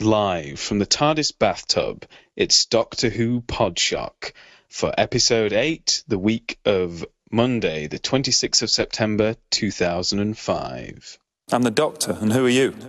live from the TARDIS bathtub. It's Doctor Who Podshock for episode 8, the week of Monday, the 26th of September 2005. I'm the Doctor, and who are you? And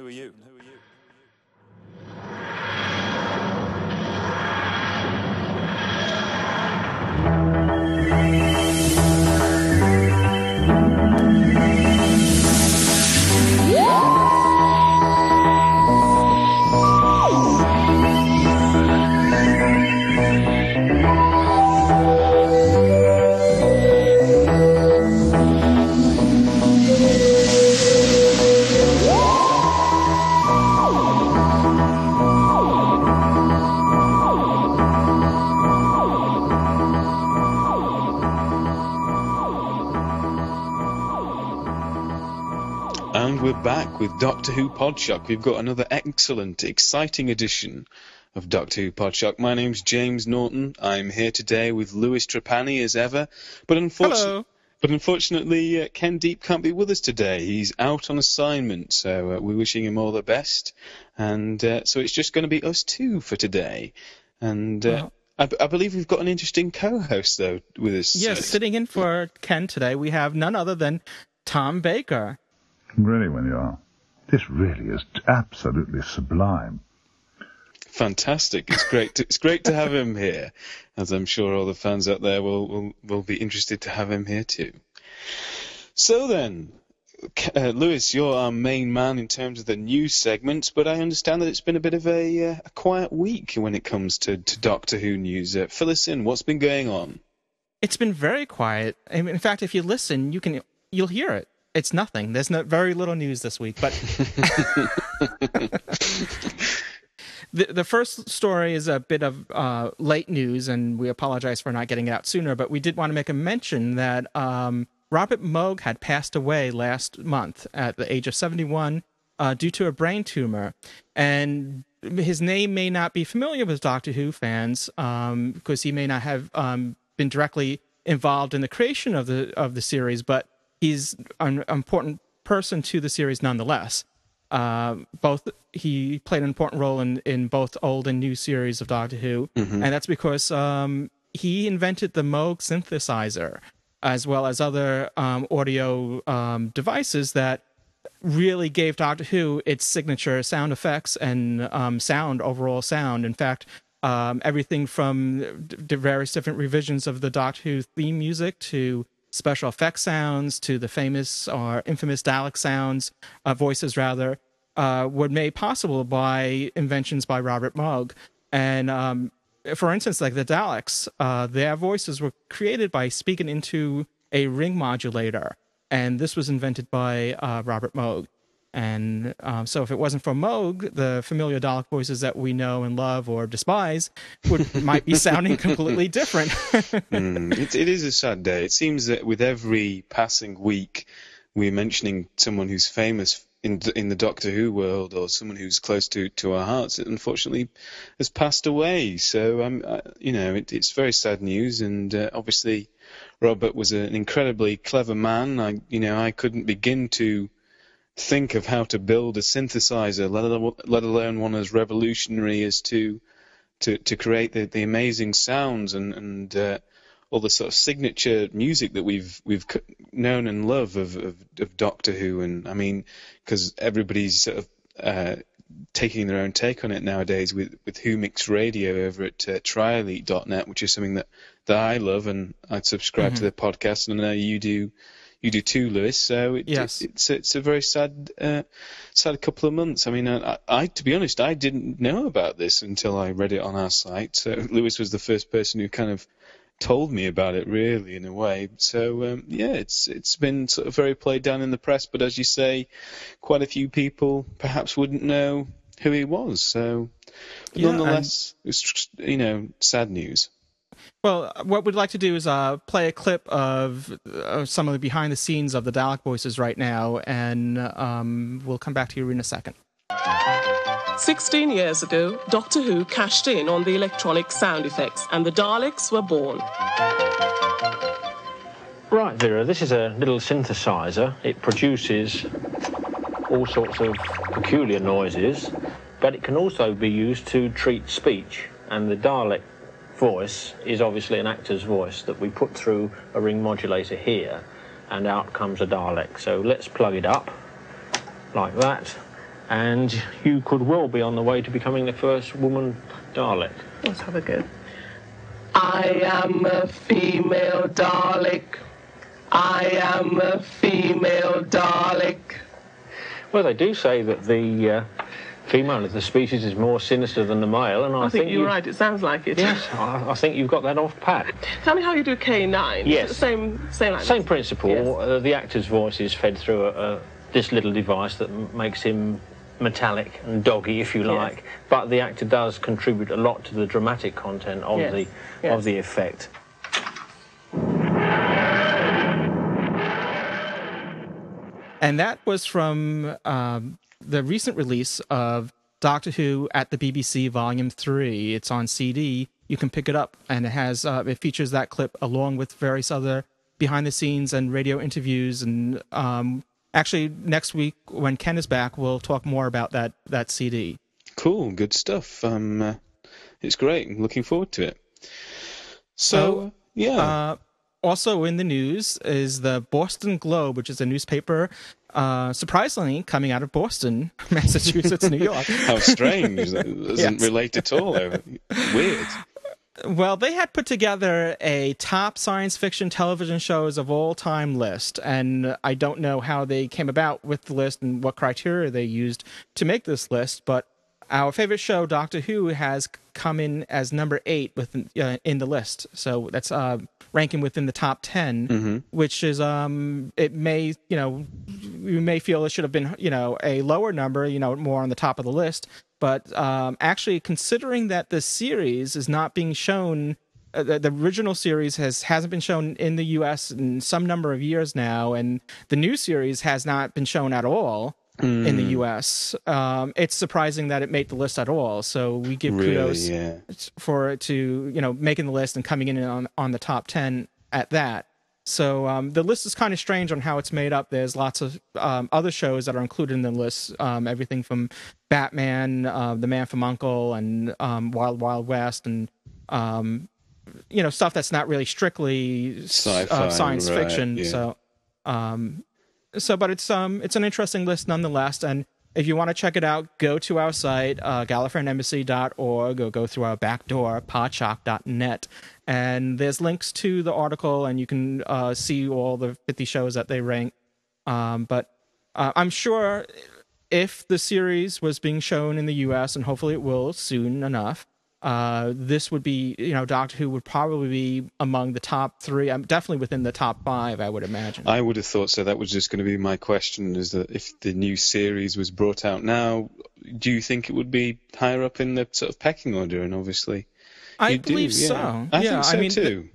back with Doctor Who Podshock. We've got another excellent, exciting edition of Doctor Who Podshock. My name's James Naughton. I'm here today with Louis Trapani as ever. But unfortunately, Hello. but unfortunately, uh, Ken Deep can't be with us today. He's out on assignment, so uh, we're wishing him all the best. And uh, so it's just going to be us two for today. And uh, Well- I, b- I believe we've got an interesting co-host though with us. Yes, uh, sitting in for Ken today, we have none other than Tom Baker. Really, when you are. This really is absolutely sublime. Fantastic! It's great. To, it's great to have him here, as I'm sure all the fans out there will will, will be interested to have him here too. So then, uh, Louis, you're our main man in terms of the news segments, but I understand that it's been a bit of a, uh, a quiet week when it comes to, to Doctor Who news. Uh, fill us in. What's been going on? It's been very quiet. I mean, in fact, if you listen, you can you'll hear it. It's nothing. There's no, very little news this week, but the the first story is a bit of uh, late news, and we apologize for not getting it out sooner. But we did want to make a mention that um, Robert Moog had passed away last month at the age of 71 uh, due to a brain tumor, and his name may not be familiar with Doctor Who fans um, because he may not have um, been directly involved in the creation of the of the series, but he's an important person to the series nonetheless. Uh, both he played an important role in, in both old and new series of Doctor Who, and that's because um, he invented the Moog synthesizer, as well as other um, audio um, devices that really gave Doctor Who its signature sound effects and um, sound, overall sound. In fact, um, everything from d- various different revisions of the Doctor Who theme music to special effects sounds to the famous or infamous Dalek sounds, uh, voices rather, uh, were made possible by inventions by Robert Moog. And um, for instance, like the Daleks, uh, their voices were created by speaking into a ring modulator, and this was invented by uh, Robert Moog. And um, so, if it wasn't for Moog, the familiar Dalek voices that we know and love or despise would might be sounding completely different. Mm, it, it is a sad day. It seems that with every passing week, we're mentioning someone who's famous in the- in the Doctor Who world or someone who's close to, to our hearts. Unfortunately has passed away. So um, uh, you know, it, it's very sad news. And uh, obviously, Robert was an incredibly clever man. I you know I couldn't begin to think of how to build a synthesizer, let alone, let alone one as revolutionary as to to to create the, the amazing sounds and and uh, all the sort of signature music that we've we've known and love of of, of Doctor Who, and I mean, because everybody's sort of uh, taking their own take on it nowadays with with Who Mix Radio over at uh, TriElite.net, which is something that that I love, and I subscribe to the podcast, and I know you do. You do too, Louis. So it, Yes. it, it's it's a very sad uh, sad couple of months. I mean, I, I to be honest, I didn't know about this until I read it on our site. So Louis was the first person who kind of told me about it, really, in a way. So um, yeah, it's it's been sort of very played down in the press, but as you say, quite a few people perhaps wouldn't know who he was. So, but Yeah, nonetheless, it's you know sad news. Well, what we'd like to do is uh, play a clip of uh, some of the behind the scenes of the Dalek voices right now, and um, we'll come back to you in a second. 16 years ago, Doctor Who cashed in on the electronic sound effects, and the Daleks were born. Right, Vera, this is a little synthesizer. It produces all sorts of peculiar noises. but it can also be used to treat speech. And the Dalek voice is obviously an actor's voice that we put through a ring modulator here, and out comes a Dalek. So let's plug it up like that, and you could well be on the way to becoming the first woman Dalek. Let's have a go. I am a female Dalek. I am a female Dalek. Well, they do say that the uh, female of the species is more sinister than the male, and I, I think you're you- right. It sounds like it. Yes, I, I think you've got that off pat. Tell me how you do K9. Yes. Same, same like Same this? principle. Yes. Uh, the actor's voice is fed through a, a, this little device that m- makes him metallic and doggy, if you Yes. like. But the actor does contribute a lot to the dramatic content of Yes. the Yes. of the effect. And that was from um, the recent release of Doctor Who at the BBC Volume Three. It's on CD. You can pick it up, and it has uh, it features that clip along with various other behind the scenes and radio interviews. And um, actually, next week when Ken is back, we'll talk more about that that CD. Cool, good stuff. Um, uh, it's great. I'm looking forward to it. So, uh, yeah. Uh, also in the news is the Boston Globe, which is a newspaper, uh, surprisingly coming out of Boston, Massachusetts, New York. How strange. That doesn't Yes. relate at all. Weird. Well, they had put together a top science fiction television shows of all time list, and I don't know how they came about with the list and what criteria they used to make this list, but our favorite show, Doctor Who, has come in as number eight within uh, in the list. So that's uh, ranking within the top 10 which is um, it may you know you may feel it should have been you know a lower number, you know, more on the top of the list, but um, actually considering that the series is not being shown uh, the, the original series has hasn't been shown in the US in some number of years now and the new series has not been shown at all in the US um, it's surprising that it made the list at all so we give Really, kudos yeah. for it to you know making the list and coming in on on the top 10 at that so um, the list is kind of strange on how it's made up. There's lots of um, other shows that are included in the list. Um, everything from Batman, uh, The Man from Uncle, and um, Wild Wild West, and um, you know stuff that's not really strictly uh, science right, fiction. yeah. So, um, so but it's um it's an interesting list nonetheless. And if you want to check it out, go to our site, uh, gallifreyanembassy.org, or go through our back door, podshock.net. And there's links to the article, and you can uh, see all the 50 shows that they rank. Um, but uh, I'm sure if the series was being shown in the US, and hopefully it will soon enough, uh, this would be, you know, Doctor Who would probably be among the top three. I'm definitely within the top five, I would imagine. I would have thought so. That was just going to be my question: is that if the new series was brought out now, do you think it would be higher up in the sort of pecking order? And obviously, I you do, believe yeah. so. I yeah, think so I mean, too.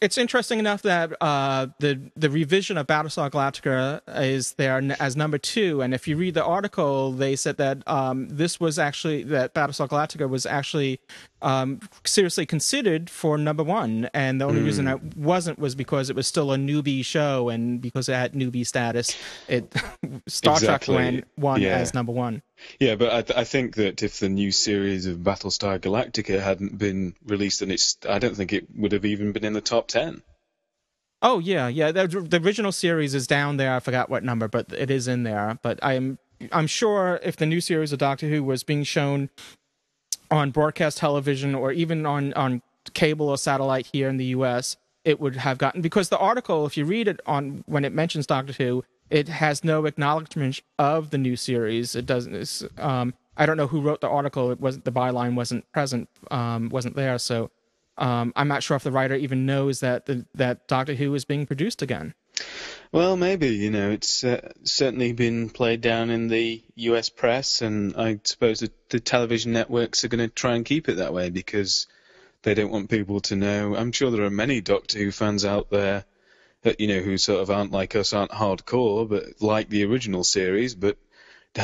It's interesting enough that uh, the the revision of Battlestar Galactica is there as number two, and if you read the article, they said that um, this was actually that Battlestar Galactica was actually um, seriously considered for number one, and the only reason Hmm. it wasn't was because it was still a newbie show, and because it had newbie status, it Star Exactly. Trek went one Yeah. as number one. Yeah, but I, th- I think that if the new series of Battlestar Galactica hadn't been released, then it's I don't think it would have even been in the top ten. Oh yeah, yeah. The, the original series is down there. I forgot what number, but it is in there. But I'm I'm sure if the new series of Doctor Who was being shown on broadcast television or even on on cable or satellite here in the U.S., it would have gotten because the article, if you read it on when it mentions Doctor Who, it has no acknowledgement of the new series. It doesn't. Um, I don't know who wrote the article. It wasn't the byline wasn't present, um, wasn't there. So um, I'm not sure if the writer even knows that the, that Doctor Who is being produced again. Well, maybe you know it's uh, certainly been played down in the U.S. press, and I suppose that the television networks are going to try and keep it that way because they don't want people to know. I'm sure there are many Doctor Who fans out there you know who sort of aren't like us, aren't hardcore, but like the original series, but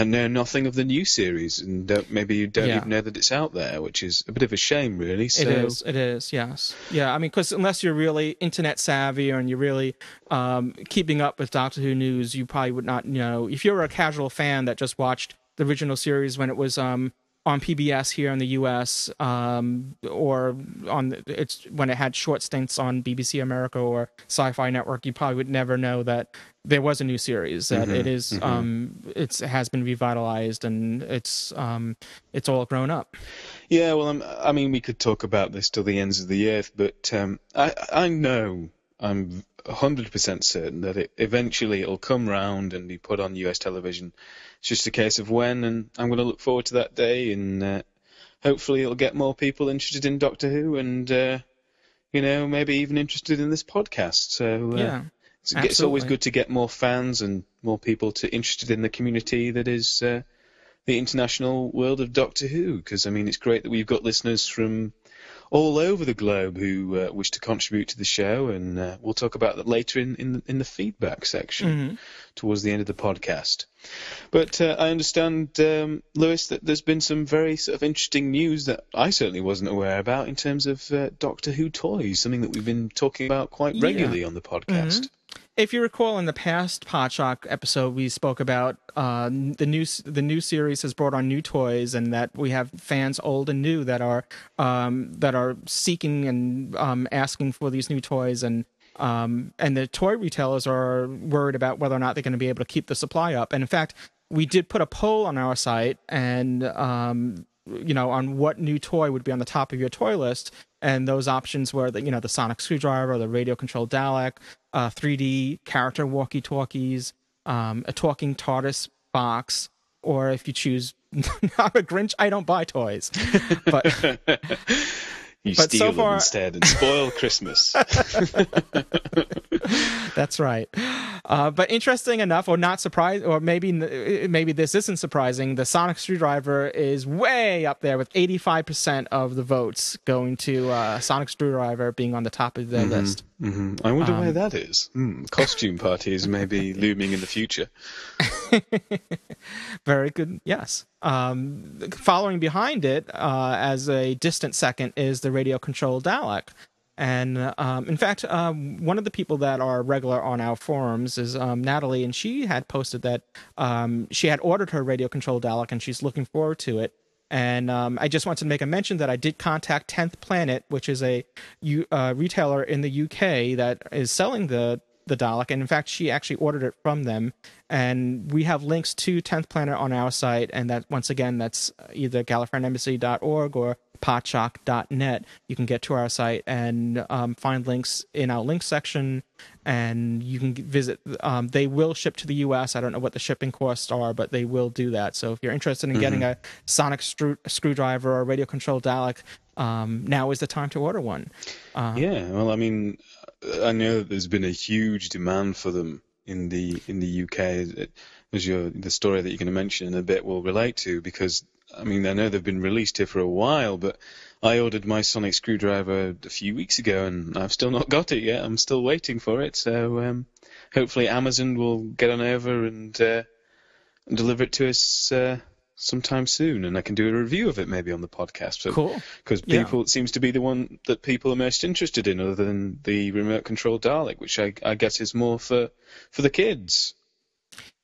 know nothing of the new series, and don't, maybe you don't Yeah. even know that it's out there, which is a bit of a shame, really. So, It is. It is. Yes. Yeah. I mean, because unless you're really internet savvy and you're really um, keeping up with Doctor Who news, you probably would not know. If you're a casual fan that just watched the original series when it was um, on PBS here in the U.S. Um, or on the, it's when it had short stints on BBC America or Sci-Fi Network, you probably would never know that there was a new series. That Mm-hmm, it is, um, it's it has been revitalized and it's um, it's all grown up. Yeah, well, I'm, I mean, we could talk about this till the ends of the earth, but um, I, I know, I'm 100% certain that it eventually it'll come round and be put on US television. It's just a case of when, and I'm going to look forward to that day, and uh, hopefully it'll get more people interested in Doctor Who, and uh, you know, maybe even interested in this podcast. So uh, Yeah, it's, it's always good to get more fans and more people to interested in the community that is uh, the international world of Doctor Who. Because I mean, it's great that we've got listeners from all over the globe who uh, wish to contribute to the show, and uh, we'll talk about that later in in the, in the feedback section Mm-hmm. towards the end of the podcast. But uh, I understand, um, Louis, that there's been some very sort of interesting news that I certainly wasn't aware about in terms of uh, Doctor Who toys, something that we've been talking about quite Yeah. regularly on the podcast. If you recall in the past Podshock episode, we spoke about uh, the new the new series has brought on new toys, and that we have fans old and new that are um, that are seeking and um, asking for these new toys, and um, and the toy retailers are worried about whether or not they're going to be able to keep the supply up. And in fact, we did put a poll on our site, and um, you know, on what new toy would be on the top of your toy list. And those options were the you know the sonic screwdriver, the radio controlled Dalek, uh, 3D character walkie talkies, um, a talking TARDIS box, or if you choose, I'm a Grinch, I don't buy toys. But You But so steal them far- instead and spoil Christmas. That's right. Uh, but interesting enough, or not surprised, or maybe maybe this isn't surprising. The sonic screwdriver is way up there with eighty five percent of the votes going to uh, sonic screwdriver being on the top of their list. Hmm I wonder Um, why that is. Hmm, costume parties may be looming in the future. Very good. Yes. Um, following behind it, uh, as a distant second, is the radio controlled Dalek. And um, in fact, um, one of the people that are regular on our forums is um, Natalie, and she had posted that um, she had ordered her radio controlled Dalek and she's looking forward to it. And um, I just wanted to make a mention that I did contact 10th Planet, which is a uh, retailer in the UK that is selling the the Dalek, and in fact, she actually ordered it from them. And we have links to 10th Planet on our site, and that once again, that's either GallifreyanEmbassy.org or podshock.net. You can get to our site and um, find links in our link section, and you can visit. Um, they will ship to the U.S. I don't know what the shipping costs are, but they will do that. So if you're interested in getting a sonic screw- screwdriver or a radio controlled Dalek, um, now is the time to order one. Yeah, well, I mean, I know that there's been a huge demand for them in the in the UK, as- as your the story that you're going to mention in a bit will relate to, because I mean, I know they've been released here for a while, but I ordered my sonic screwdriver a few weeks ago, and I've still not got it yet. I'm still waiting for it, so um, hopefully Amazon will get on over and, uh, deliver it to us. Uh, Sometime soon, and I can do a review of it maybe on the podcast. So, Cool. because Yeah. people it seems to be the one that people are most interested in, other than the remote control Dalek, which I, I guess is more for for the kids.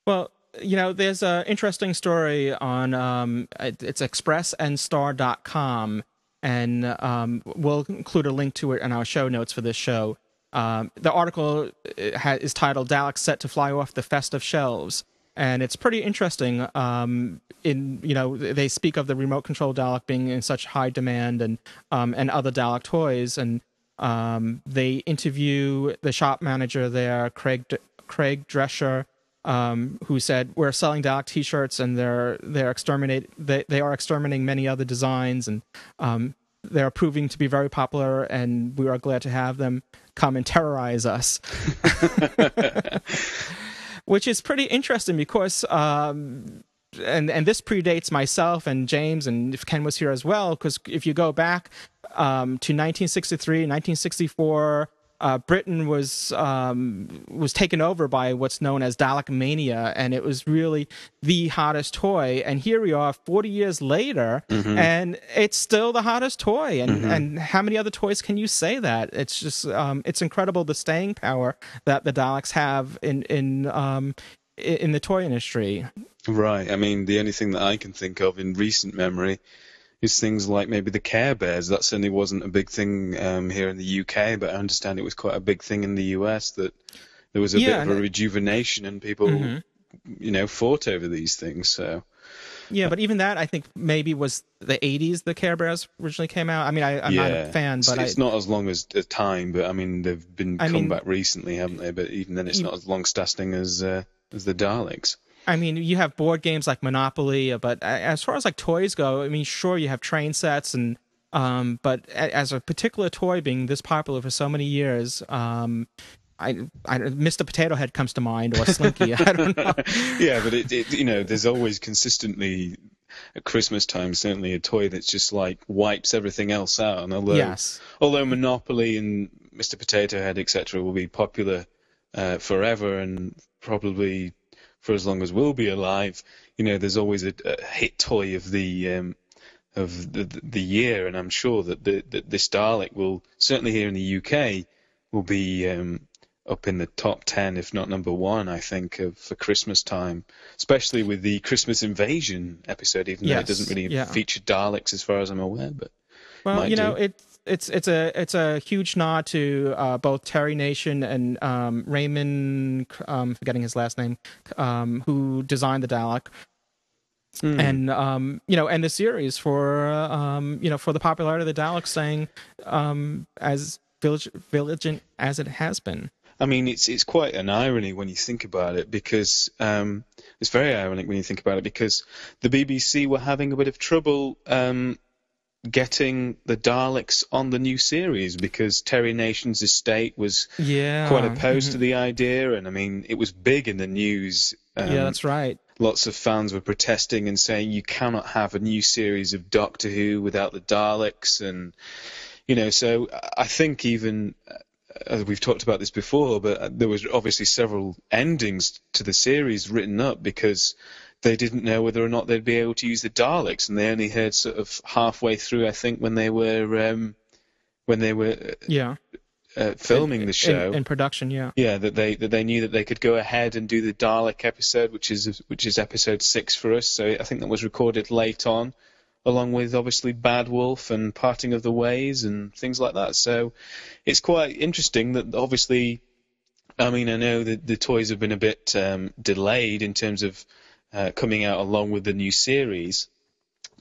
Well, you know, there's an interesting story on um, it- it's expressandstar.com, and um, we'll include a link to it in our show notes for this show. Um, the article uh, is titled "Dalek Set to Fly Off the Festive Shelves," and it's pretty interesting. Um, in you know, they speak of the remote control Dalek being in such high demand, and um, and other Dalek toys, and um, they interview the shop manager there, Craig D- Craig Drescher, um, who said we're selling Doc T-shirts and they're they're exterminate they they are exterminating many other designs and um, they're proving to be very popular and we are glad to have them come and terrorize us. Which is pretty interesting because um, and and this predates myself and James and if Ken was here as well because if you go back um, to 1963 1964 uh, Britain was um, was taken over by what's known as Dalek mania and it was really the hottest toy. And here we are 40 years later and it's still the hottest toy. And and how many other toys can you say that? It's just um, it's incredible the staying power that the Daleks have in in um, in the toy industry. Right. I mean, the only thing that I can think of in recent memory is things like maybe the Care Bears. That certainly wasn't a big thing um, here in the UK, but I understand it was quite a big thing in the US. That there was a Yeah, bit of a Mm-hmm. rejuvenation, and people, you know, fought over these things. So Yeah, but even that I think maybe was the '80s. The Care Bears originally came out. I mean, I, I'm yeah, not a fan, but it's I, not as long as a time. But I mean, they've been I come mean- back recently, haven't they? But even then, it's not as long lasting as uh, as the Daleks. I mean, you have board games like Monopoly, uh, but as far as like toys go, I mean, sure, you have train sets and. Um, but as a particular toy being this popular for so many years, um, I, I Mr. Potato Head comes to mind or Slinky. I don't know. yeah, but it, it, you know, there's always consistently at Christmas time, certainly a toy that's just like wipes everything else out. And although, Yes. although Monopoly and Mr. Potato Head, etc., will be popular uh, forever and probably for as long as we'll be alive, you know, there's always a, a hit toy of the um, of the, the year, and I'm sure that the, that this Dalek will certainly here in the UK will be um, up in the top ten, if not number one. I think of for Christmas time, especially with the Christmas Invasion episode, even though it doesn't really yeah. feature Daleks as far as I'm aware. But Well, you know, it's it's it's a it's a huge nod to uh, both Terry Nation and um, Raymond, um, forgetting his last name, um, who designed the Dalek, Hmm. and um, you know, and the series for uh, um, you know for the popularity of the Dalek, staying um, as village, vigilant as it has been. I mean, it's it's quite an irony when you think about it because um, it's very ironic when you think about it because the BBC were having a bit of trouble um, getting the Daleks on the new series because Terry Nation's estate was Yeah, quite opposed to the idea, and I mean, it was big in the news. Um, yeah, that's right. lots of fans were protesting and saying you cannot have a new series of Doctor Who without the Daleks, and you know, so I think even uh, as we've talked about this before, but there was obviously several endings to the series written up because they didn't know whether or not they'd be able to use the Daleks, and they only heard sort of halfway through, I think, when they were um, when they were Yeah, uh, filming the show. in, in production. Yeah, Yeah, that they that they knew that they could go ahead and do the Dalek episode, which is which is episode six for us. So I think that was recorded late on, along with obviously Bad Wolf and Parting of the Ways and things like that. So it's quite interesting that obviously, I mean, I know that the toys have been a bit um, delayed in terms of uh, coming out along with the new series.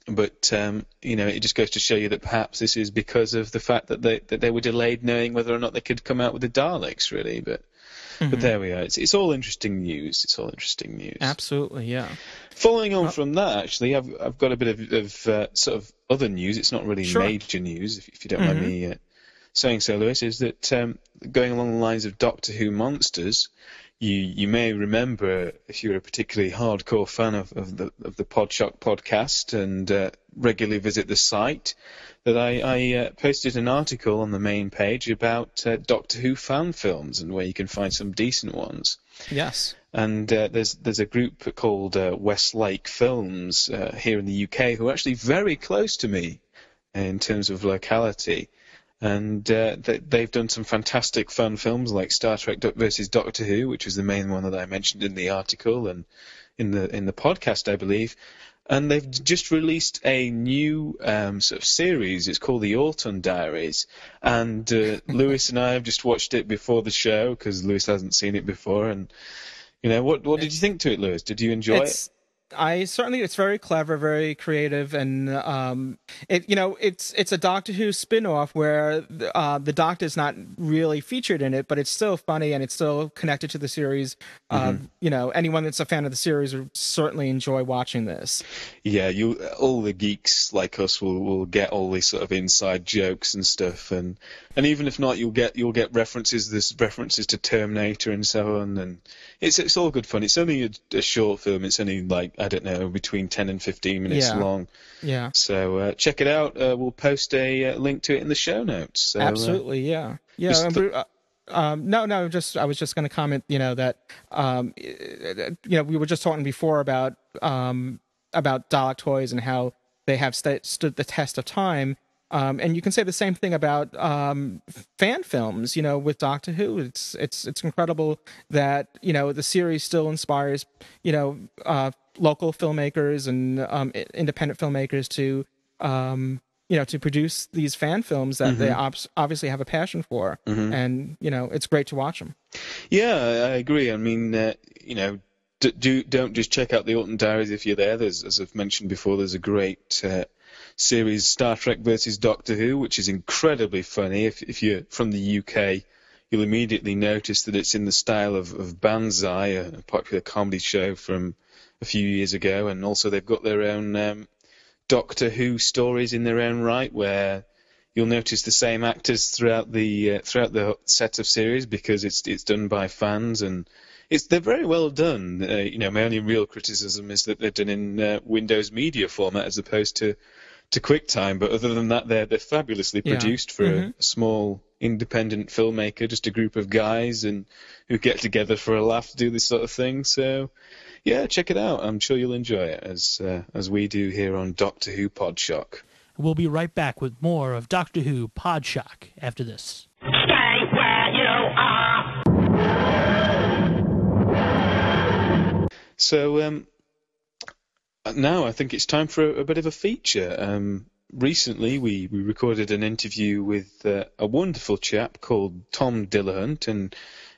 But um, you know, it just goes to show you that perhaps this is because of the fact that they that they were delayed, knowing whether or not they could come out with the Daleks, really. But but there we are. It's, it's all interesting news. It's all interesting news. absolutely. Yeah. Following on from that, actually, I've I've got a bit of, of uh, sort of other news. It's not really Sure. major news, if, if you don't mind me uh, saying so, Louis. Is that um, going along the lines of Doctor Who monsters? You you may remember if you're a particularly hardcore fan of, of the of the Podshock podcast and uh, regularly visit the site, that I, I uh, posted an article on the main page about uh, Doctor Who fan films and where you can find some decent ones Yes. and uh, there's there's a group called uh, Westlake Films uh, here in the UK who are actually very close to me in terms of locality, and uh, they, they've done some fantastic fun films like Star Trek versus Doctor Who, which was the main one that I mentioned in the article and in the in the podcast, I believe. And they've just released a new um, sort of series. It's called the Alton Diaries. And uh, Louis and I have just watched it before the show because Louis hasn't seen it before. And you know, what what did you think to it, Louis? Did you enjoy it? I certainly it's very clever, very creative, and um, it you know it's it's a Doctor Who spin-off where uh, the Doctor is not really featured in it, but it's still funny and it's still connected to the series. Uh, Mm-hmm. you know, anyone that's a fan of the series will certainly enjoy watching this. Yeah, you all the geeks like us will will get all these sort of inside jokes and stuff, and and even if not, you'll get you'll get references. There's references to Terminator and so on, and it's it's all good fun. It's only a, a short film. It's only like I don't know between ten and fifteen minutes Yeah. long. Yeah, So uh, check it out. Uh, we'll post a uh, link to it in the show notes. So, uh, absolutely. Yeah, yeah. just and the- we- uh, um, no, no. Just I was just going to comment. You know that um, you know we were just talking before about um, about Dalek toys and how they have st- stood the test of time. Um, and you can say the same thing about um, fan films. You know, with Doctor Who, it's it's it's incredible that you know the series still inspires you know uh, local filmmakers and um, independent filmmakers to um, you know to produce these fan films that mm-hmm. they ob- obviously have a passion for, mm-hmm. and you know it's great to watch them. Yeah, I agree. I mean, uh, you know, do, do don't just check out the Alton Diaries if you're there. There's, as I've mentioned before, there's a great uh, series Star Trek versus Doctor Who, which is incredibly funny. If if you're from the UK, you'll immediately notice that it's in the style of, of Banzai, a popular comedy show from a few years ago, and also they've got their own um, Doctor Who stories in their own right, where you'll notice the same actors throughout the uh, throughout the set of series because it's it's done by fans and it's they're very well done. Uh, you know, my only real criticism is that they're done in uh, Windows Media format as opposed to to QuickTime. But other than that, they're they're fabulously produced yeah. for mm-hmm. a, a, small independent filmmaker, just a group of guys and who get together for a laugh to do this sort of thing. So. Yeah, check it out. I'm sure you'll enjoy it as uh, as we do here on Doctor Who Podshock. We'll be right back with more of Doctor Who Podshock after this. Stay where you are. So um, now I think it's time for a, a bit of a feature. Um, recently, we, we recorded an interview with uh, a wonderful chap called Tom Dillahunt, and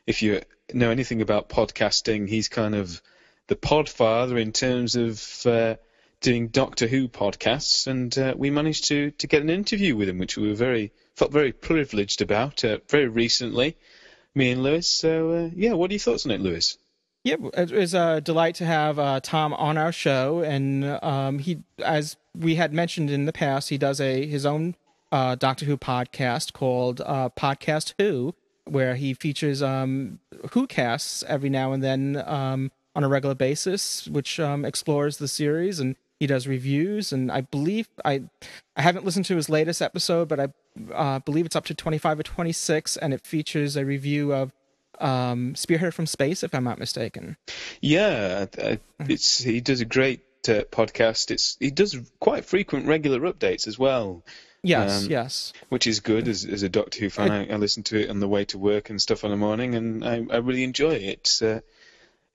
if you know anything about podcasting, he's kind of the podfather in terms of uh, doing Doctor Who podcasts, and uh, we managed to to get an interview with him, which we were very felt very privileged about uh, very recently, me and Louis. So uh, yeah, what are your thoughts on it, Louis? Yeah, it was a delight to have uh, Tom on our show, and um, he, as we had mentioned in the past, he does a his own uh, Doctor Who podcast called uh, Podcast Who, where he features um, Who casts every now and then um, on a regular basis, which um, explores the series, and he does reviews. And I believe I I haven't listened to his latest episode, but I uh, believe it's up to twenty five or twenty six, and it features a review of um, Spearhead from Space, if I'm not mistaken. Yeah, it's he does a great uh, podcast. It's he does quite frequent, regular updates as well. Yes, um, yes. Which is good as, as a Doctor Who fan. I, I, listen to it on the way to work and stuff in the morning, and I, I really enjoy it. Uh,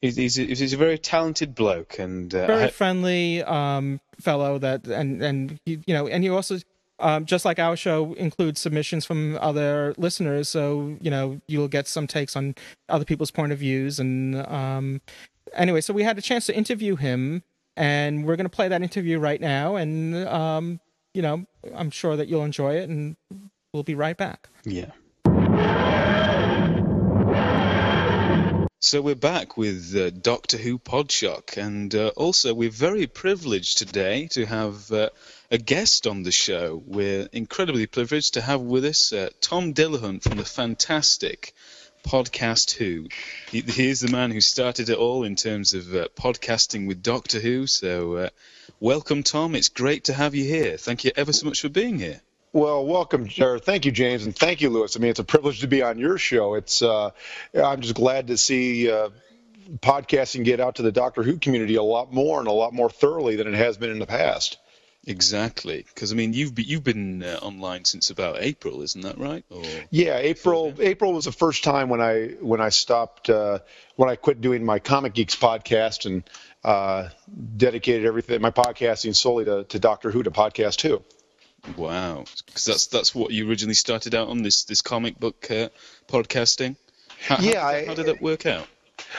he's, he's, a, very talented bloke and uh, very friendly um, fellow. That and and you know, and he also um, just like our show includes submissions from other listeners, so you know you'll get some takes on other people's point of views. And um, anyway, so we had a chance to interview him, and we're going to play that interview right now. And um, you know, I'm sure that you'll enjoy it, and we'll be right back. Yeah. So we're back with uh, Doctor Who Podshock, and uh, also we're very privileged today to have uh, a guest on the show. We're incredibly privileged to have with us uh, Tom Dillahunt from the fantastic podcast Who. He, he's the man who started it all in terms of uh, podcasting with Doctor Who. So, uh, welcome, Tom. It's great to have you here. Thank you ever so much for being here. Well, welcome, or thank you, James, and thank you, Louis. I mean, it's a privilege to be on your show. It's uh, I'm just glad to see uh, podcasting get out to the Doctor Who community a lot more and a lot more thoroughly than it has been in the past. Exactly, because I mean, you've been, you've been uh, online since about April, isn't that right? Or yeah, April. April was the first time when I when I stopped uh, when I quit doing my Comic Geeks podcast and uh, dedicated everything my podcasting solely to, to Doctor Who to podcast Who. Wow, because that's that's what you originally started out on this this comic book uh, podcasting. How, yeah, how, how, did it work out?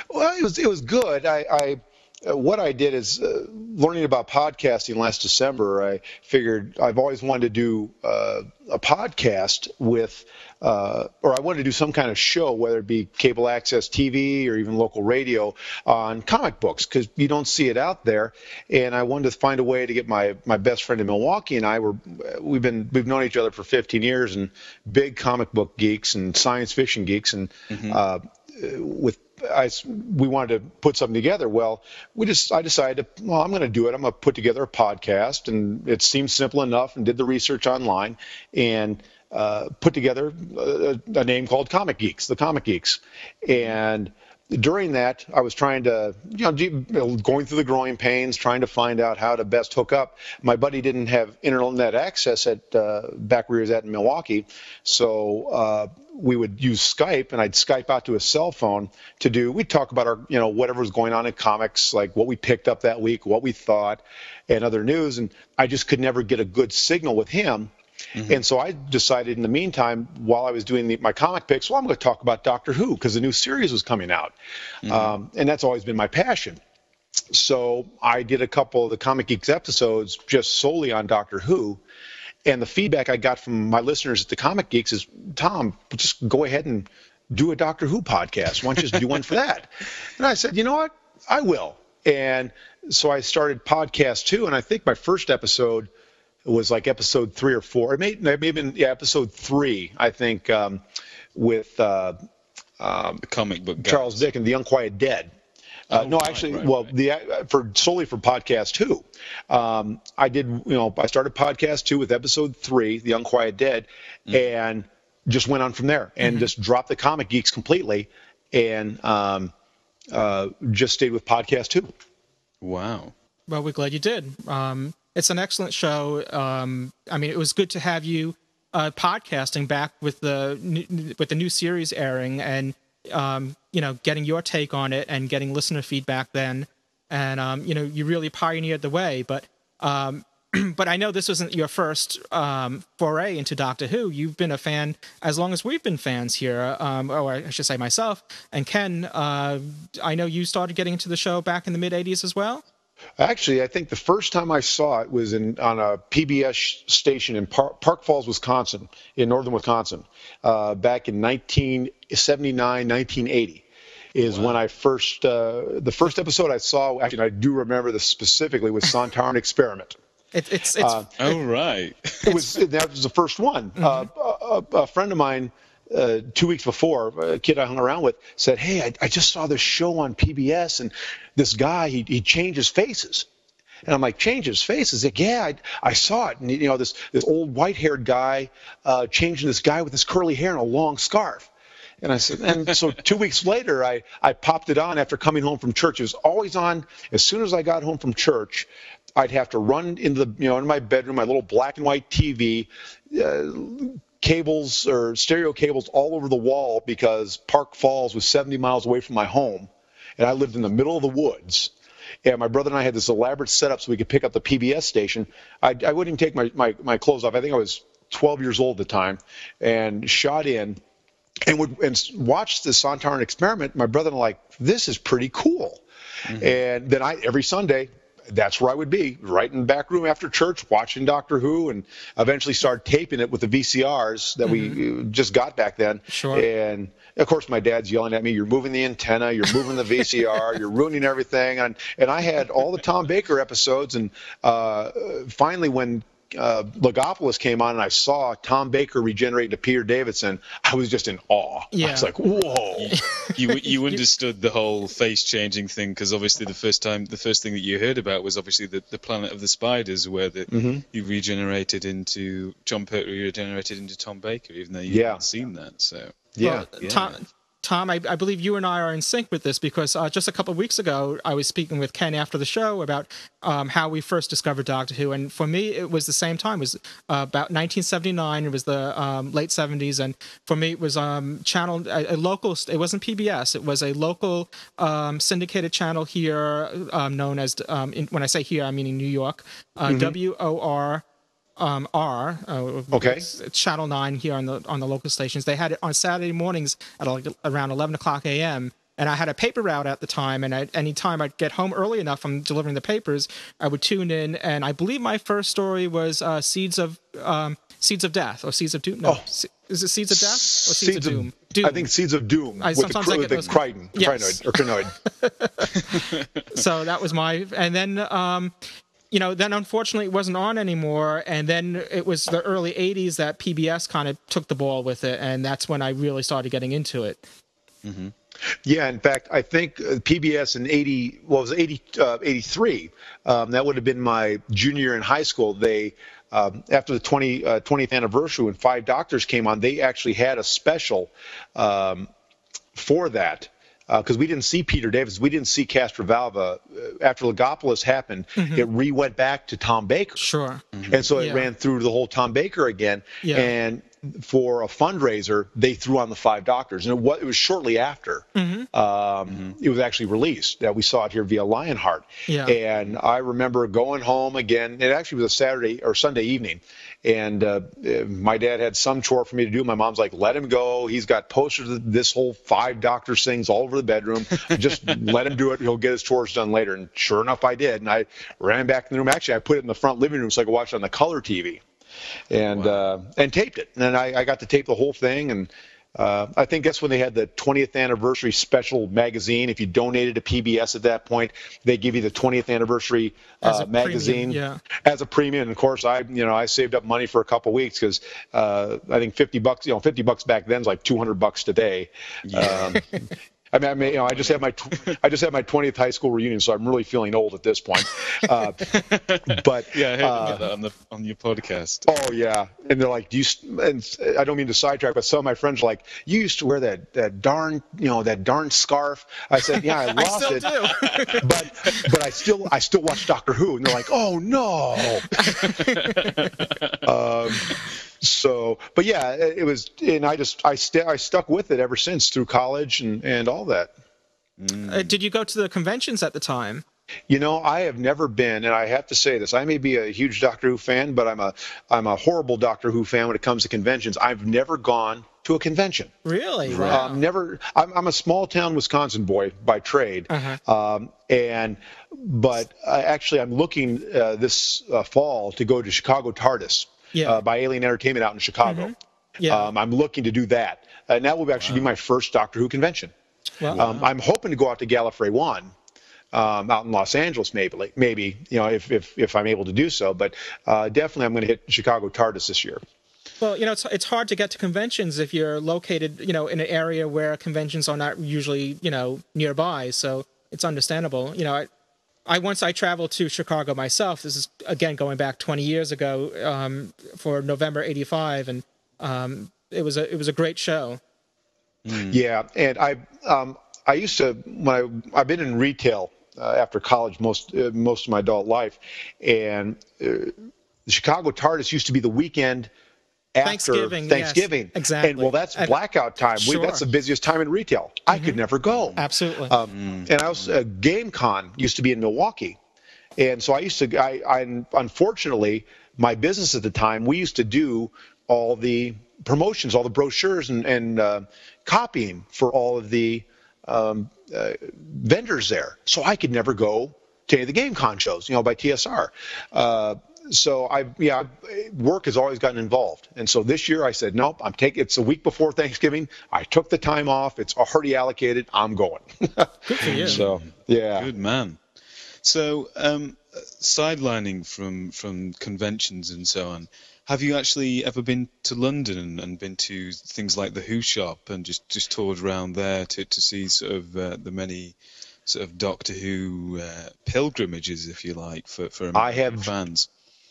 Well, it was it was good. I, I what I did is uh, learning about podcasting last December. I figured I've always wanted to do uh, a podcast with, uh, or I wanted to do some kind of show, whether it be cable access TV or even local radio on comic books, because you don't see it out there. And I wanted to find a way to get my my best friend in Milwaukee and I were we've been we've known each other for 15 years and big comic book geeks and science fiction geeks and. Mm-hmm. Uh, with I, we wanted to put something together. Well, we just I decided, to well, I'm going to do it. I'm going to put together a podcast, and it seemed simple enough. And did the research online and uh, put together a, a, name called Comic Geeks, the Comic Geeks, and during that, I was trying to, you know, going through the growing pains, trying to find out how to best hook up. My buddy didn't have internet access at uh, back where he was at in Milwaukee, so uh, we would use Skype, and I'd Skype out to his cell phone to do. We'd talk about our, you know, whatever was going on in comics, like what we picked up that week, what we thought, and other news. And I just could never get a good signal with him. Mm-hmm. And so I decided in the meantime, while I was doing the, my comic picks, well, I'm going to talk about Doctor Who because the new series was coming out. Mm-hmm. Um, and that's always been my passion. So I did a couple of the Comic Geeks episodes just solely on Doctor Who. And the feedback I got from my listeners at the Comic Geeks is, Tom, just go ahead and do a Doctor Who podcast. Why don't you just do one for that? And I said, you know what? I will. And so I started podcast Who, and I think my first episode – was like episode three or four. It may, it may have been yeah, episode three, I think, um, with uh, um, the comic book guys. Charles Dickens, The Unquiet Dead. Uh, oh, no, actually, right, well, right. the uh, for solely for podcast Who, um, I did. You know, I started podcast Who with episode three, The Unquiet Dead, mm-hmm. and just went on from there, and mm-hmm. just dropped the comic geeks completely, and um, uh, just stayed with podcast Who. Wow. Well, we're glad you did. Um, it's an excellent show. Um, I mean, it was good to have you uh, podcasting back with the with the new series airing, and um, you know, getting your take on it and getting listener feedback. Then, and um, you know, you really pioneered the way. But um, but I know this wasn't your first um, foray into Doctor Who. You've been a fan as long as we've been fans here, um, or I should say myself and Ken. Uh, I know you started getting into the show back in the mid '80s as well. Actually, I think the first time I saw it was in on a PBS station in Park, Park Falls, Wisconsin, in northern Wisconsin, uh, back in 1979, 1980 is wow. when I first uh, the first episode I saw. Actually, I do remember this specifically was Sontaran Experiment. It, it's it's uh, oh right. it was that was the first one. Mm-hmm. Uh, a, a, friend of mine uh, two weeks before, a kid I hung around with said, "Hey, I, I just saw this show on PBS, and this guy he he changes faces." And I'm like, changes faces? Like, yeah, I, I saw it. And you know, this this old white-haired guy uh, changing this guy with his curly hair and a long scarf. And I said, and so two weeks later, I, I popped it on after coming home from church. It was always on as soon as I got home from church. I'd have to run into the, you know, in my bedroom, my little black and white TV, uh, cables or stereo cables all over the wall because Park Falls was 70 miles away from my home, and I lived in the middle of the woods. And my brother and I had this elaborate setup so we could pick up the PBS station. I, I wouldn't even take my, my, my clothes off. I think I was 12 years old at the time, and shot in and would and watch the Sontaran experiment. My brother and I like, this is pretty cool. Mm-hmm. And then I every Sunday that's where I would be, right in the back room after church, watching Doctor Who, and eventually started taping it with the VCRs that mm-hmm. we just got back then. Sure. And of course, my dad's yelling at me, "You're moving the antenna, you're moving the VCR, you're ruining everything." And and I had all the Tom Baker episodes, and uh, finally, when uh, Logopolis came on and I saw Tom Baker regenerate to Peter Davidson, I was just in awe. Yeah. I was like, whoa. you you understood the whole face changing thing because obviously the first time the first thing that you heard about was obviously the, the Planet of the Spiders where the, mm-hmm. you regenerated into Jon Pertwee regenerated into Tom Baker even though you yeah. hadn't seen that. So yeah, well, yeah. Tom, Tom, I, I, believe you and I are in sync with this because uh, just a couple of weeks ago, I was speaking with Ken after the show about um, how we first discovered Doctor Who, and for me, it was the same time. It was uh, about 1979. It was the um, late 70s, and for me, it was um, channel a, a, local. It wasn't PBS. It was a local um, syndicated channel here, um, known as um, in, when I say here, I mean meaning New York. Uh, mm-hmm. WOR um, R. Uh, okay. Channel Nine here on the on the local stations. They had it on Saturday mornings at like around 11 o'clock a.m. And I had a paper route at the time, and at any time I'd get home early enough from delivering the papers, I would tune in. And I believe my first story was uh, Seeds of um, Seeds of Death or Seeds of Doom. No, oh. is it Seeds of Death or Seeds, Seeds of Doom? Of, Doom? I think Seeds of Doom I, with the, the Crichton, yes. or Krynoid. so that was my, and then um, you know, then unfortunately it wasn't on anymore. And then it was the early 80s that PBS kind of took the ball with it. And that's when I really started getting into it. Mm-hmm. Yeah, in fact, I think uh, PBS in 80, well, it was 80, uh, 83. Um, that would have been my junior in high school. They, um, after the 20, uh, 20th anniversary, when Five Doctors came on, they actually had a special um, for that. Because we didn't see Peter Davis, we didn't see Castrovalva. Uh, after Logopolis happened, it re went back to Tom Baker. Sure. And so it Yeah. ran through the whole Tom Baker again. Yeah. And for a fundraiser, they threw on the five doctors. And it was, it was shortly after Mm-hmm. um, it was actually released that we saw it here via Lionheart. Yeah. And I remember going home again. It actually was a Saturday or Sunday evening. And uh, my dad had some chore for me to do. My mom's like, let him go. He's got posters of this whole five doctors things all over the bedroom. Just let him do it. He'll get his chores done later. And sure enough, I did. And I ran back in the room. Actually, I put it in the front living room so I could watch it on the color TV and uh, and taped it. And then I, I got to tape the whole thing. And uh, I think that's when they had the 20th anniversary special magazine. If you donated to PBS at that point, they give you the 20th anniversary As a uh, premium, magazine yeah. as a premium. And of course, I you know I saved up money for a couple weeks because uh, I think 50 bucks, you know, 50 bucks back then is like 200 bucks today. Um, I mean, I mean, you know, I just had my tw- I just had my 20th high school reunion, so I'm really feeling old at this point. Uh, but Yeah, I heard uh, that on the on your podcast. Oh yeah, and they're like, "Do you?" And I don't mean to sidetrack, but some of my friends are like, "You used to wear that that darn, you know, that darn scarf." I said, "Yeah, I lost still it, do. but but I still I still watch Doctor Who." And they're like, "Oh no." um, so, but yeah, it, it was, and I just I st- I stuck with it ever since through college and and all that. Uh, did you go to the conventions at the time? You know, I have never been, and I have to say this. I may be a huge Doctor Who fan, but I'm a I'm a horrible Doctor Who fan when it comes to conventions. I've never gone to a convention. Really? Wow. Um, never. I'm, I'm a small town Wisconsin boy by trade, Uh-huh. um, and but uh, actually I'm looking uh, this uh, fall to go to Chicago TARDIS Yeah. uh, by Alien Entertainment out in Chicago. Yeah. Um, I'm looking to do that, and that will actually be my first Doctor Who convention. Well, Um, I'm hoping to go out to Gallifrey One. Um, out in Los Angeles, maybe, maybe you know, if if, if I'm able to do so. But uh, definitely, I'm going to hit Chicago TARDIS this year. Well, you know, it's it's hard to get to conventions if you're located, you know, in an area where conventions are not usually, you know, nearby. So it's understandable. You know, I, I once I traveled to Chicago myself. This is again going back 20 years ago um, for November '85, and um, it was a it was a great show. Yeah, and I um, I used to when I I've been in retail uh, after college most uh, most of my adult life, and uh, the Chicago TARDIS used to be the weekend after Thanksgiving, yes, Thanksgiving. exactly. And well, that's And- blackout time. We, that's the busiest time in retail. I could never go. Absolutely. Um, And I was uh, Gen Con used to be in Milwaukee, and so I used to. I, I unfortunately my business at the time we used to do all the promotions, all the brochures and, and uh, copying for all of the um, uh, vendors there. So I could never go to any of the Gen Con shows, you know, by TSR. Uh, so I, yeah, work has always gotten involved, and so this year I said, nope, I'm taking. It's a week before Thanksgiving. I took the time off. It's already allocated. I'm going. Good for you. So yeah, Good man. So, um, sidelining from from conventions and so on, have you actually ever been to London and, and been to things like the Who shop and just just toured around there to to see sort of uh, the many sort of Doctor Who uh, pilgrimages, if you like, for for I have- fans?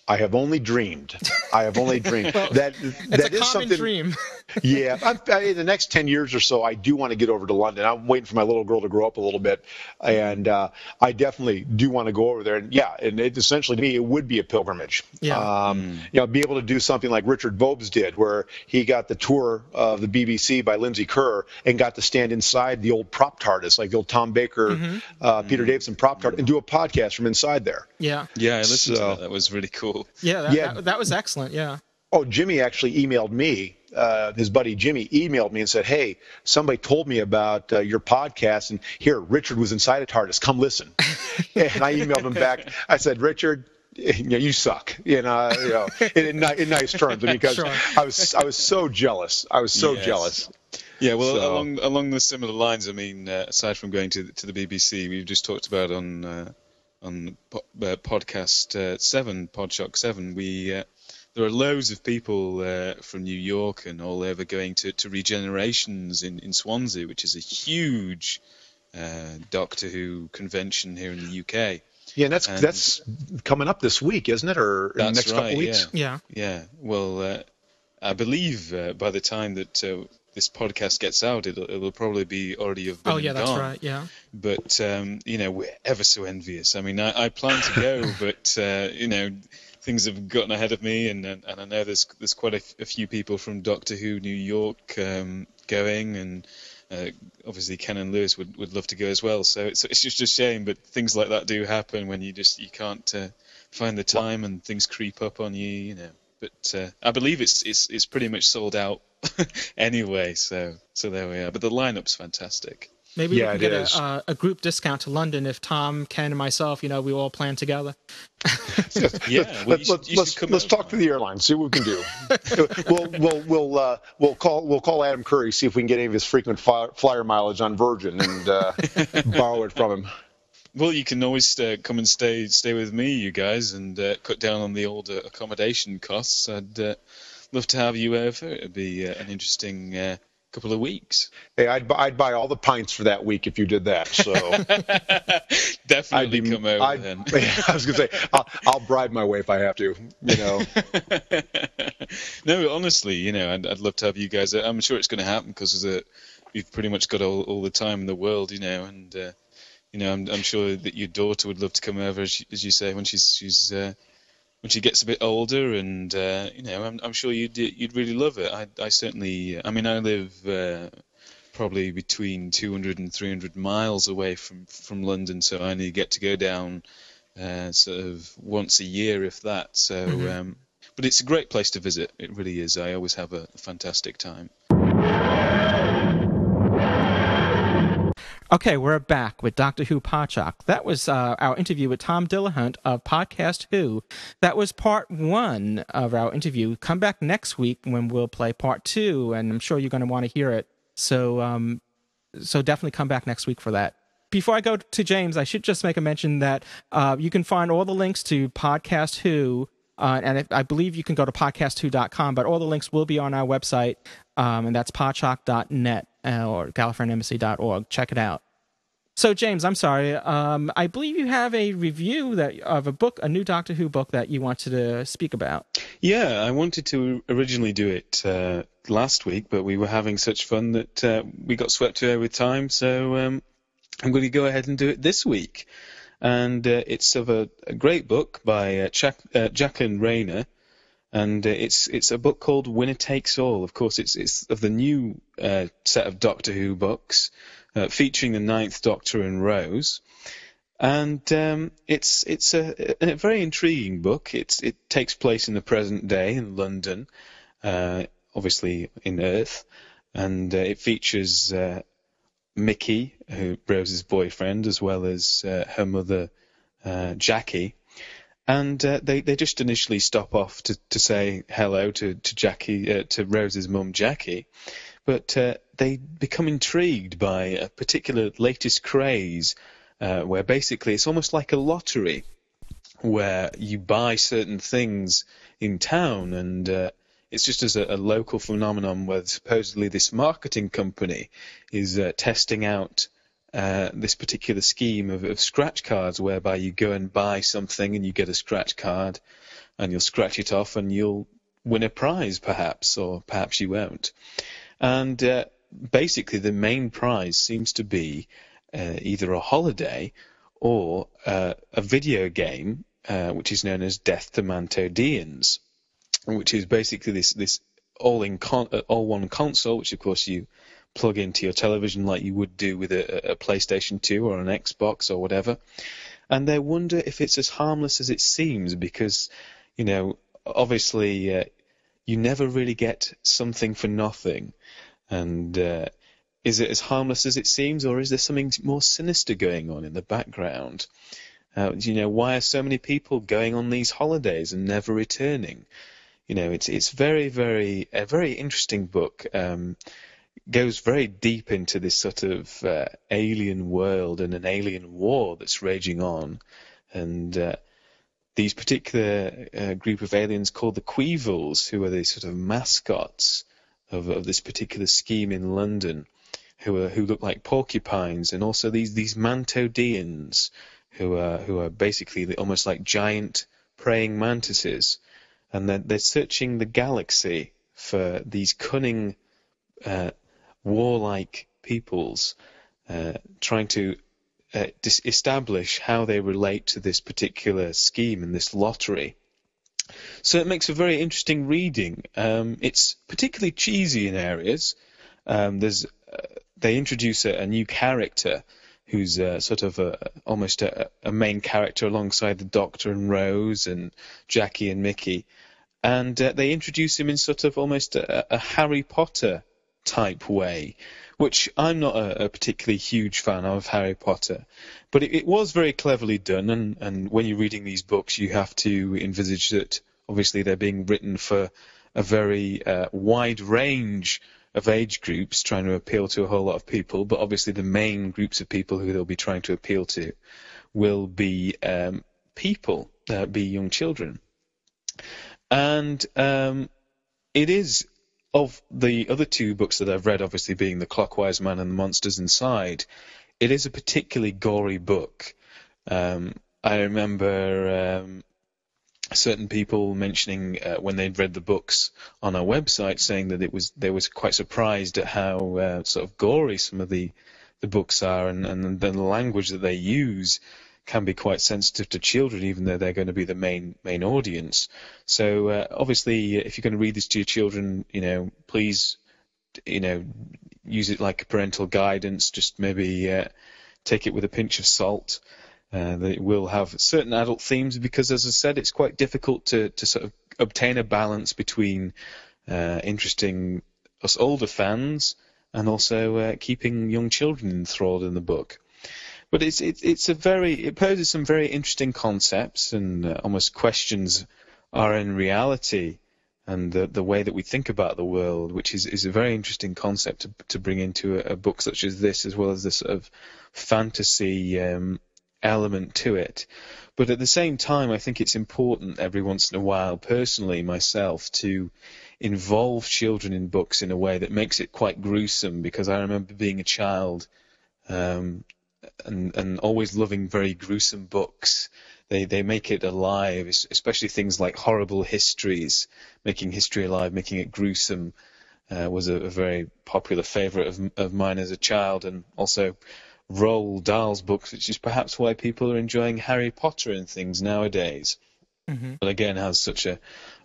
I have only dreamed. I have only dreamed that It's that a is common something. dream. yeah, I'm, I, in the next ten years or so, I do want to get over to London. I'm waiting for my little girl to grow up a little bit, and uh, I definitely do want to go over there. And yeah, and it essentially to me, it would be a pilgrimage. Yeah. Um, You know, be able to do something like Richard Bobes did, where he got the tour of the BBC by Lindsay Kerr and got to stand inside the old prop TARDIS, like the old Tom Baker, uh, Peter Davison prop TARDIS, and do a podcast from inside there. Yeah. Yeah, I listened to that. That was really cool. Yeah. That, Yeah. That, that was excellent. Yeah. Oh, Jimmy actually emailed me. Uh, his buddy Jimmy emailed me and said, "Hey, somebody told me about uh, your podcast, and here Richard was inside a TARDIS. Come listen." and I emailed him back. I said, "Richard, you, know, you suck." You know, you know in, in, in nice terms, because Sure. I was I was so jealous. I was so Yes. jealous. Yeah, well, So- along along the similar lines. I mean, uh, aside from going to the, to the BBC, we've just talked about on uh, on po- uh, podcast uh, seven, Podshock seven. We uh, there are loads of people uh, from New York and all over going to, to Regenerations in, in Swansea, which is a huge uh, Doctor Who convention here in the UK. Yeah, and that's And- that's coming up this week, isn't it, or in the next right, couple weeks? yeah. Yeah. Yeah, well, uh, I believe uh, by the time that uh, this podcast gets out, it'll, it'll probably be already have been Oh yeah, that's gone. right. Yeah. But um, you know, we're ever so envious. I mean, I, I plan to go, but uh, you know, things have gotten ahead of me, and and, and I know there's there's quite a, f- a few people from Doctor Who New York um, going, and uh, obviously Ken and Louis would, would love to go as well. So it's it's just a shame, but things like that do happen when you just you can't uh, find the time and things creep up on you, you know. But uh, I believe it's it's it's pretty much sold out anyway. So so there we are. But the lineup's fantastic. Maybe Yeah, we can get a, uh, a group discount to London if Tom, Ken, and myself, you know, we all plan together. Yeah, well, Let, you should- us you let's, come let's talk to the airline, see what we can do. we'll we'll we'll uh, we'll call we'll call Adam Curry, see if we can get any of his frequent fi- flyer mileage on Virgin and uh, borrow it from him. Well, you can always uh, come and stay stay with me, you guys, and uh, cut down on the old uh, accommodation costs. I'd uh, love to have you over. It'd be uh, an interesting uh, couple of weeks. Hey, I'd buy, I'd buy all the pints for that week if you did that. So definitely I'd be come over I'd, then. I was gonna say I'll, I'll bribe my way if I have to. You know. no, honestly, you know, I'd, I'd love to have you guys. I'm sure it's going to happen because we've pretty much got all, all the time in the world, you know, and uh, you know, I'm, I'm sure that your daughter would love to come over, as you, as you say, when she's she's uh, when she gets a bit older, and uh, you know, I'm, I'm sure you'd you'd really love it. I, I certainly, I mean, I live. Uh, Probably between 200 and 300 miles away from from London, so I only get to go down uh, sort of once a year, if that. So, um, but it's a great place to visit. It really is. I always have a fantastic time. Okay, we're back with Doctor Who Podshock. That was uh, our interview with Tom Dillahunt of Podcast Who. That was part one of our interview. Come back next week when we'll play part two, and I'm sure you're going to want to hear it. So, um, so definitely come back next week for that. Before I go to James, I should just make a mention that uh, you can find all the links to Podcast Who, uh, and I believe you can go to podcastwho.com, but all the links will be on our website, um, and that's podshock.net uh, or gallifreyanembassy.org. Check it out. So, James, I'm sorry. Um, I believe you have a review that of a book, a new Doctor Who book that you wanted to speak about. Yeah, I wanted to originally do it uh, last week, but we were having such fun that uh, we got swept away with time. So um, I'm going to go ahead and do it this week. And uh, it's of a, a great book by uh, Jack, uh, Jacqueline Rayner, and uh, it's it's a book called Winner Takes All. Of course, it's it's of the new uh, set of Doctor Who books uh, featuring the Ninth Doctor and Rose. And um, it's it's a, a very intriguing book. It's it takes place in the present day in London, uh, obviously in Earth, and uh, it features uh, Mickey, who Rose's boyfriend, as well as her mother Jackie. And uh, they they just initially stop off to, to say hello to to Jackie uh, to Rose's mum Jackie, but uh, they become intrigued by a particular latest craze uh, where basically it's almost like a lottery where you buy certain things in town and uh, it's just as a, a local phenomenon where supposedly this marketing company is uh, testing out uh, this particular scheme of, of scratch cards whereby you go and buy something and you get a scratch card and you'll scratch it off and you'll win a prize perhaps or perhaps you won't. And uh, basically the main prize seems to be uh, either a holiday or uh, a video game, uh, which is known as Death to Mantodeans, which is basically this this all in con- uh, all one console, which of course you plug into your television like you would do with a, a PlayStation 2 or an Xbox or whatever. And they wonder if it's as harmless as it seems because, you know, obviously uh, you never really get something for nothing. And uh, is it as harmless as it seems, or is there something more sinister going on in the background? Uh, you know, why are so many people going on these holidays and never returning? You know, it's it's very very a very interesting book. Um, goes very deep into this sort of uh, alien world and an alien war that's raging on, and uh, these particular uh, group of aliens called the Quevils, who are the sort of mascots of, of this particular scheme in London, who are who look like porcupines, and also these these Mantodeans, who are who are basically almost like giant praying mantises, and they're, they're searching the galaxy for these cunning uh, warlike peoples, uh, trying to uh, dis- establish how they relate to this particular scheme and this lottery. So it makes a very interesting reading. Um, it's particularly cheesy in areas. Um, there's uh, they introduce a, a, new character who's uh, sort of a, almost a, a, main character alongside the Doctor and Rose and Jackie and Mickey, and uh, they introduce him in sort of almost a, Harry Potter type way, which I'm not a, particularly huge fan of Harry Potter, but it, it was very cleverly done. And, and when you're reading these books, you have to envisage that obviously they're being written for a very uh, wide range of age groups trying to appeal to a whole lot of people, but obviously the main groups of people who they'll be trying to appeal to will be um, people, uh, be young children. And um, it is of the other two books that I've read, obviously being The Clockwise Man and The Monsters Inside, it is a particularly gory book. Um, I remember um, certain people mentioning uh, when they'd read the books on our website, saying that it was they were quite surprised at how uh, sort of gory some of the the books are, and, and the language that they use can be quite sensitive to children, even though they're going to be the main main audience. So uh, obviously, if you're going to read this to your children, you know, please, you know, use it like parental guidance. Just maybe uh, take it with a pinch of salt. Uh, that it will have certain adult themes because, as I said, it's quite difficult to, to sort of obtain a balance between uh, interesting us older fans and also uh, keeping young children enthralled in the book. But it's it's it's a very it poses some very interesting concepts and uh, almost questions our in reality and the the way that we think about the world, which is, is a very interesting concept to to bring into a, a book such as this, as well as this sort of fantasy um, element to it. But at the same time, I think it's important every once in a while, personally myself, to involve children in books in a way that makes it quite gruesome. Because I remember being a child um, and and always loving very gruesome books. They they make it alive, especially things like horrible histories, making history alive, making it gruesome. Uh, was a, a, very popular favourite of, of mine as a child, and also Roald Dahl's books, which is perhaps why people are enjoying Harry Potter and things nowadays. Mm-hmm. But again, has such a,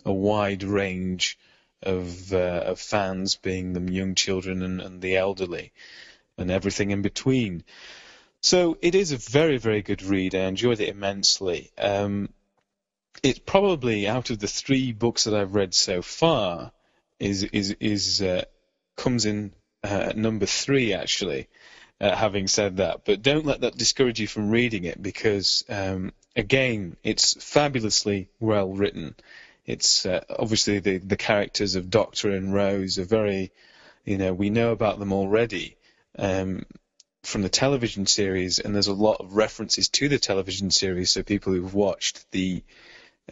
a wide range of uh, of fans, being the young children and, and the elderly, and everything in between. So it is a very, very good read. I enjoyed it immensely. Um, it's probably out of the three books that I've read so far is is is uh, comes in uh, number three actually. Uh, having said that, but don't let that discourage you from reading it because um, again, it's fabulously well written. It's uh, obviously the the characters of Doctor and Rose are very, you know, we know about them already. Um, from the television series, and there's a lot of references to the television series. So people who've watched the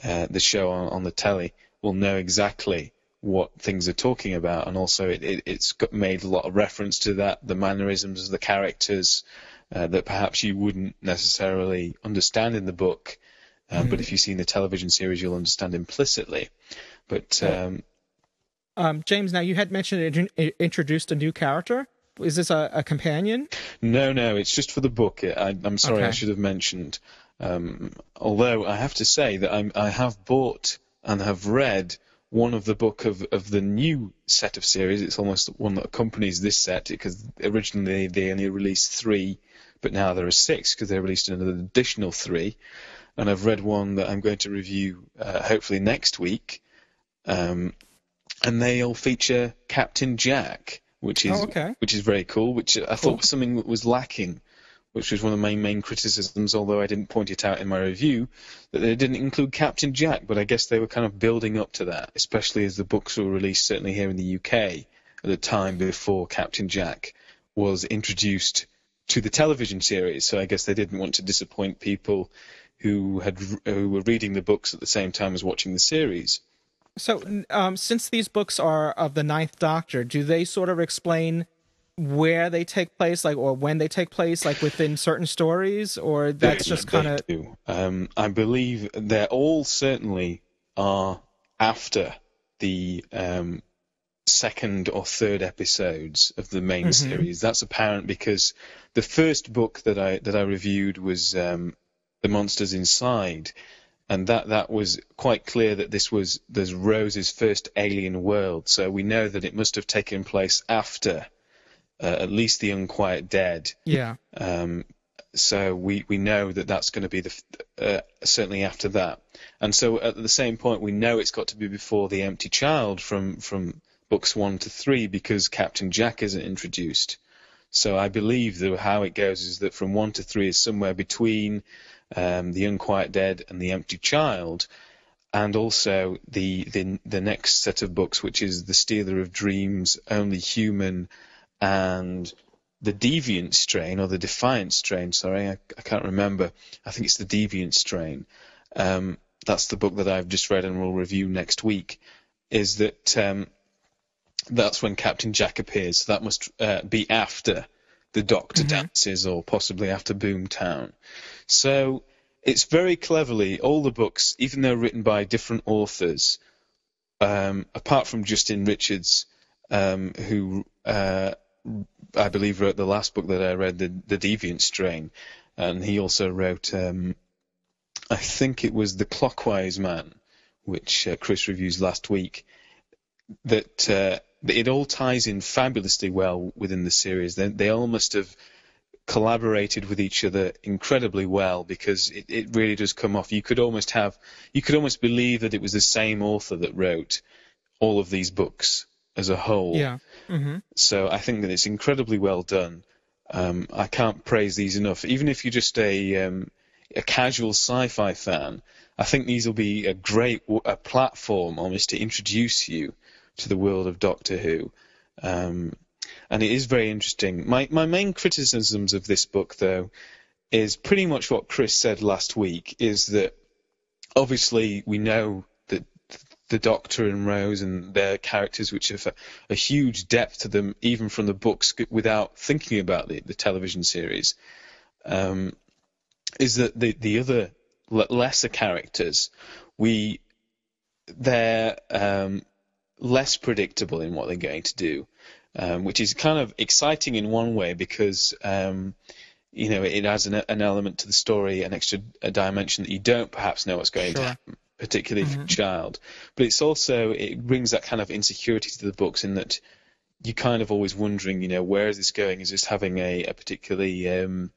uh, the show on, on, the telly will know exactly what things are talking about, and also it, it, it's got made a lot of reference to that, the mannerisms of the characters uh, that perhaps you wouldn't necessarily understand in the book, um, mm-hmm. but if you've seen the television series, you'll understand implicitly. But um, um, James, now you had mentioned it introduced a new character. Is this a, a companion? No, no, it's just for the book. I, am sorry, okay. I should have mentioned. Um, although I have to say that I'm, I have bought and have read one of the book of, of the new set of series. It's almost one that accompanies this set because originally they only released three, but now there are six because they released another additional three. And I've read one that I'm going to review uh, hopefully next week. Um, and they all feature Captain Jack which oh, is oh, okay. which is very cool. Which I cool. thought was something that was lacking, which was one of my main criticisms. Although I didn't point it out in my review, that they didn't include Captain Jack. But I guess they were kind of building up to that, especially as the books were released, certainly here in the UK at the time before Captain Jack was introduced to the television series. So I guess they didn't want to disappoint people who had who were reading the books at the same time as watching the series. So, um, since these books are of the Ninth Doctor, do they sort of explain where they take place, like, or when they take place, like within certain stories, or that's they, just kind of? Um, I believe they all certainly are after the um, second or third episodes of the main Mm-hmm. series. That's apparent because the first book that I that I reviewed was um, The Monsters Inside, and that that was quite clear that this was there's Rose's first alien world. So we know that it must have taken place after uh, at least the Unquiet Dead. Yeah. Um, so we, we know that that's going to be the uh, certainly after that, and so at the same point we know it's got to be before the Empty Child from from books one to three because Captain Jack isn't introduced. So I believe that how it goes is that from one to three is somewhere between um, the Unquiet Dead and the Empty Child, and also the the the next set of books, which is the Stealer of Dreams, Only Human, and the Deviant Strain or the Defiant Strain. Sorry, I, I can't remember. I think it's the Deviant Strain. Um, that's the book that I've just read and will review next week. Is that um, that's when Captain Jack appears. So that must uh, be after the Doctor dances, or possibly after Boomtown. So it's very cleverly all the books, even though written by different authors, um, apart from Justin Richards, um, who uh, I believe wrote the last book that I read, the, the Deviant Strain, and he also wrote, um, I think it was the Clockwise Man, which uh, Chris reviews last week. That uh, it all ties in fabulously well within the series. They, they all must have collaborated with each other incredibly well because it, it really does come off. You could almost have, you could almost believe that it was the same author that wrote all of these books as a whole. Yeah. hmm So I think that it's incredibly well done. Um, I can't praise these enough. Even if you're just a um, a casual sci-fi fan, I think these will be a great w- a platform almost to introduce you to the world of Doctor Who. Um, and it is very interesting. My my main criticisms of this book, though, is pretty much what Chris said last week. Is that obviously we know that the Doctor and Rose and their characters, which have a, a huge depth to them, even from the books, without thinking about the, the television series, um, is that the the other lesser characters, we they're um, less predictable in what they're going to do, um, which is kind of exciting in one way because um, you know it adds an, an element to the story, an extra a dimension that you don't perhaps know what's going to happen, particularly for a child. But it's also it brings that kind of insecurity to the books in that you're kind of always wondering, you know, where is this going? Is this having a, a particularly um,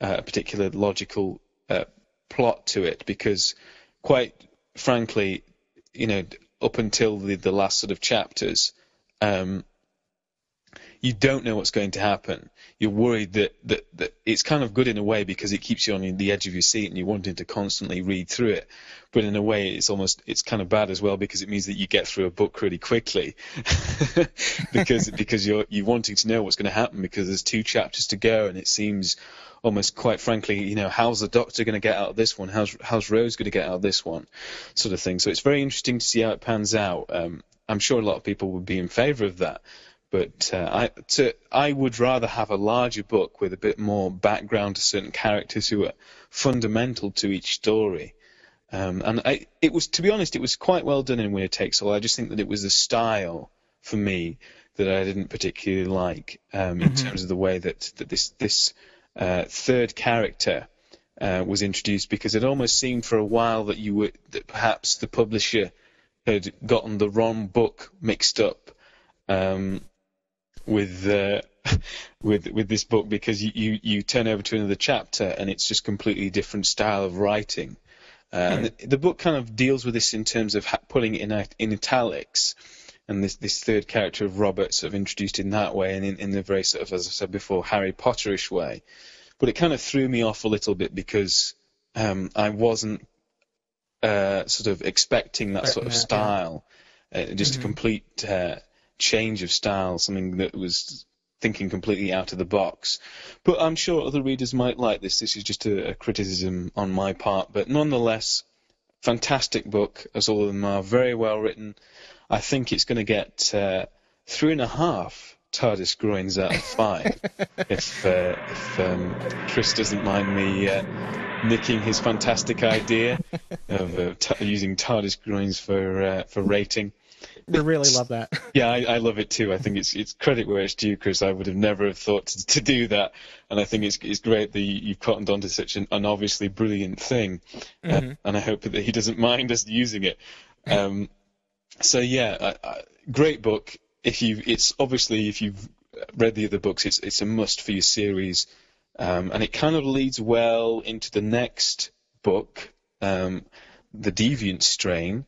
a particular logical uh, plot to it? Because quite frankly, you know, up until the, the last sort of chapters, um, you don't know what's going to happen. You're worried that, that, that it's kind of good in a way because it keeps you on the edge of your seat and you're wanting to constantly read through it. But in a way, it's almost it's kind of bad as well because it means that you get through a book really quickly because because you're you're wanting to know what's going to happen because there's two chapters to go and it seems almost quite frankly, you know, how's the Doctor going to get out of this one? How's how's Rose going to get out of this one? Sort of thing. So it's very interesting to see how it pans out. Um, I'm sure a lot of people would be in favour of that. But uh, I, to, I would rather have a larger book with a bit more background to certain characters who are fundamental to each story. Um, and I, it was, to be honest, it was quite well done in Winner Takes All. I just think that it was the style for me that I didn't particularly like um, in terms of the way that, that this this uh, third character uh, was introduced, because it almost seemed for a while that you were that perhaps the publisher had gotten the wrong book mixed up. Um, with uh, with with this book because you, you, you turn over to another chapter and it's just completely different style of writing. Uh, and the, the book kind of deals with this in terms of ha- putting it in a- in italics, and this this third character of Robert sort of introduced in that way and in, in the very sort of as I said before Harry Potterish way. But it kind of threw me off a little bit because um, I wasn't uh, sort of expecting that sort of style, uh, just a complete uh, change of style, something that was thinking completely out of the box. But I'm sure other readers might like this. This is just a, a criticism on my part, but nonetheless, fantastic book, as all of them are, very well written. I think it's going to get uh, three and a half TARDIS groins out of five, if, uh, if um, Chris doesn't mind me uh, nicking his fantastic idea of uh, t- using TARDIS groins for uh, for rating. We really love that. Yeah, I, I, love it too. I think it's it's credit where it's due, Chris. I would have never have thought to, to do that, and I think it's it's great that you, have cottoned onto such an, an obviously brilliant thing, uh, mm-hmm. uh, and I hope that he doesn't mind us using it. Um, so yeah, great book. If you, it's obviously if you've read the other books, it's it's a must for your series, um, and it kind of leads well into the next book, um, the Deviant Strain.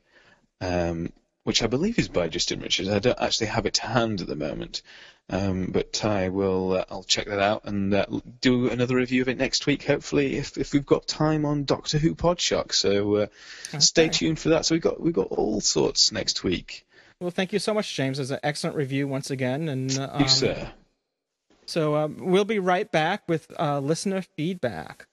Um, which I believe is by Justin Richards. I don't actually have it to hand at the moment, um, but I will. Uh, I'll check that out and uh, do another review of it next week. Hopefully, if if we've got time on Doctor Who Podshock. So uh, okay. stay tuned for that. So we got we got all sorts next week. Well, thank you so much, James. It's an excellent review once again, and um, you, sir. So um, we'll be right back with uh, listener feedback.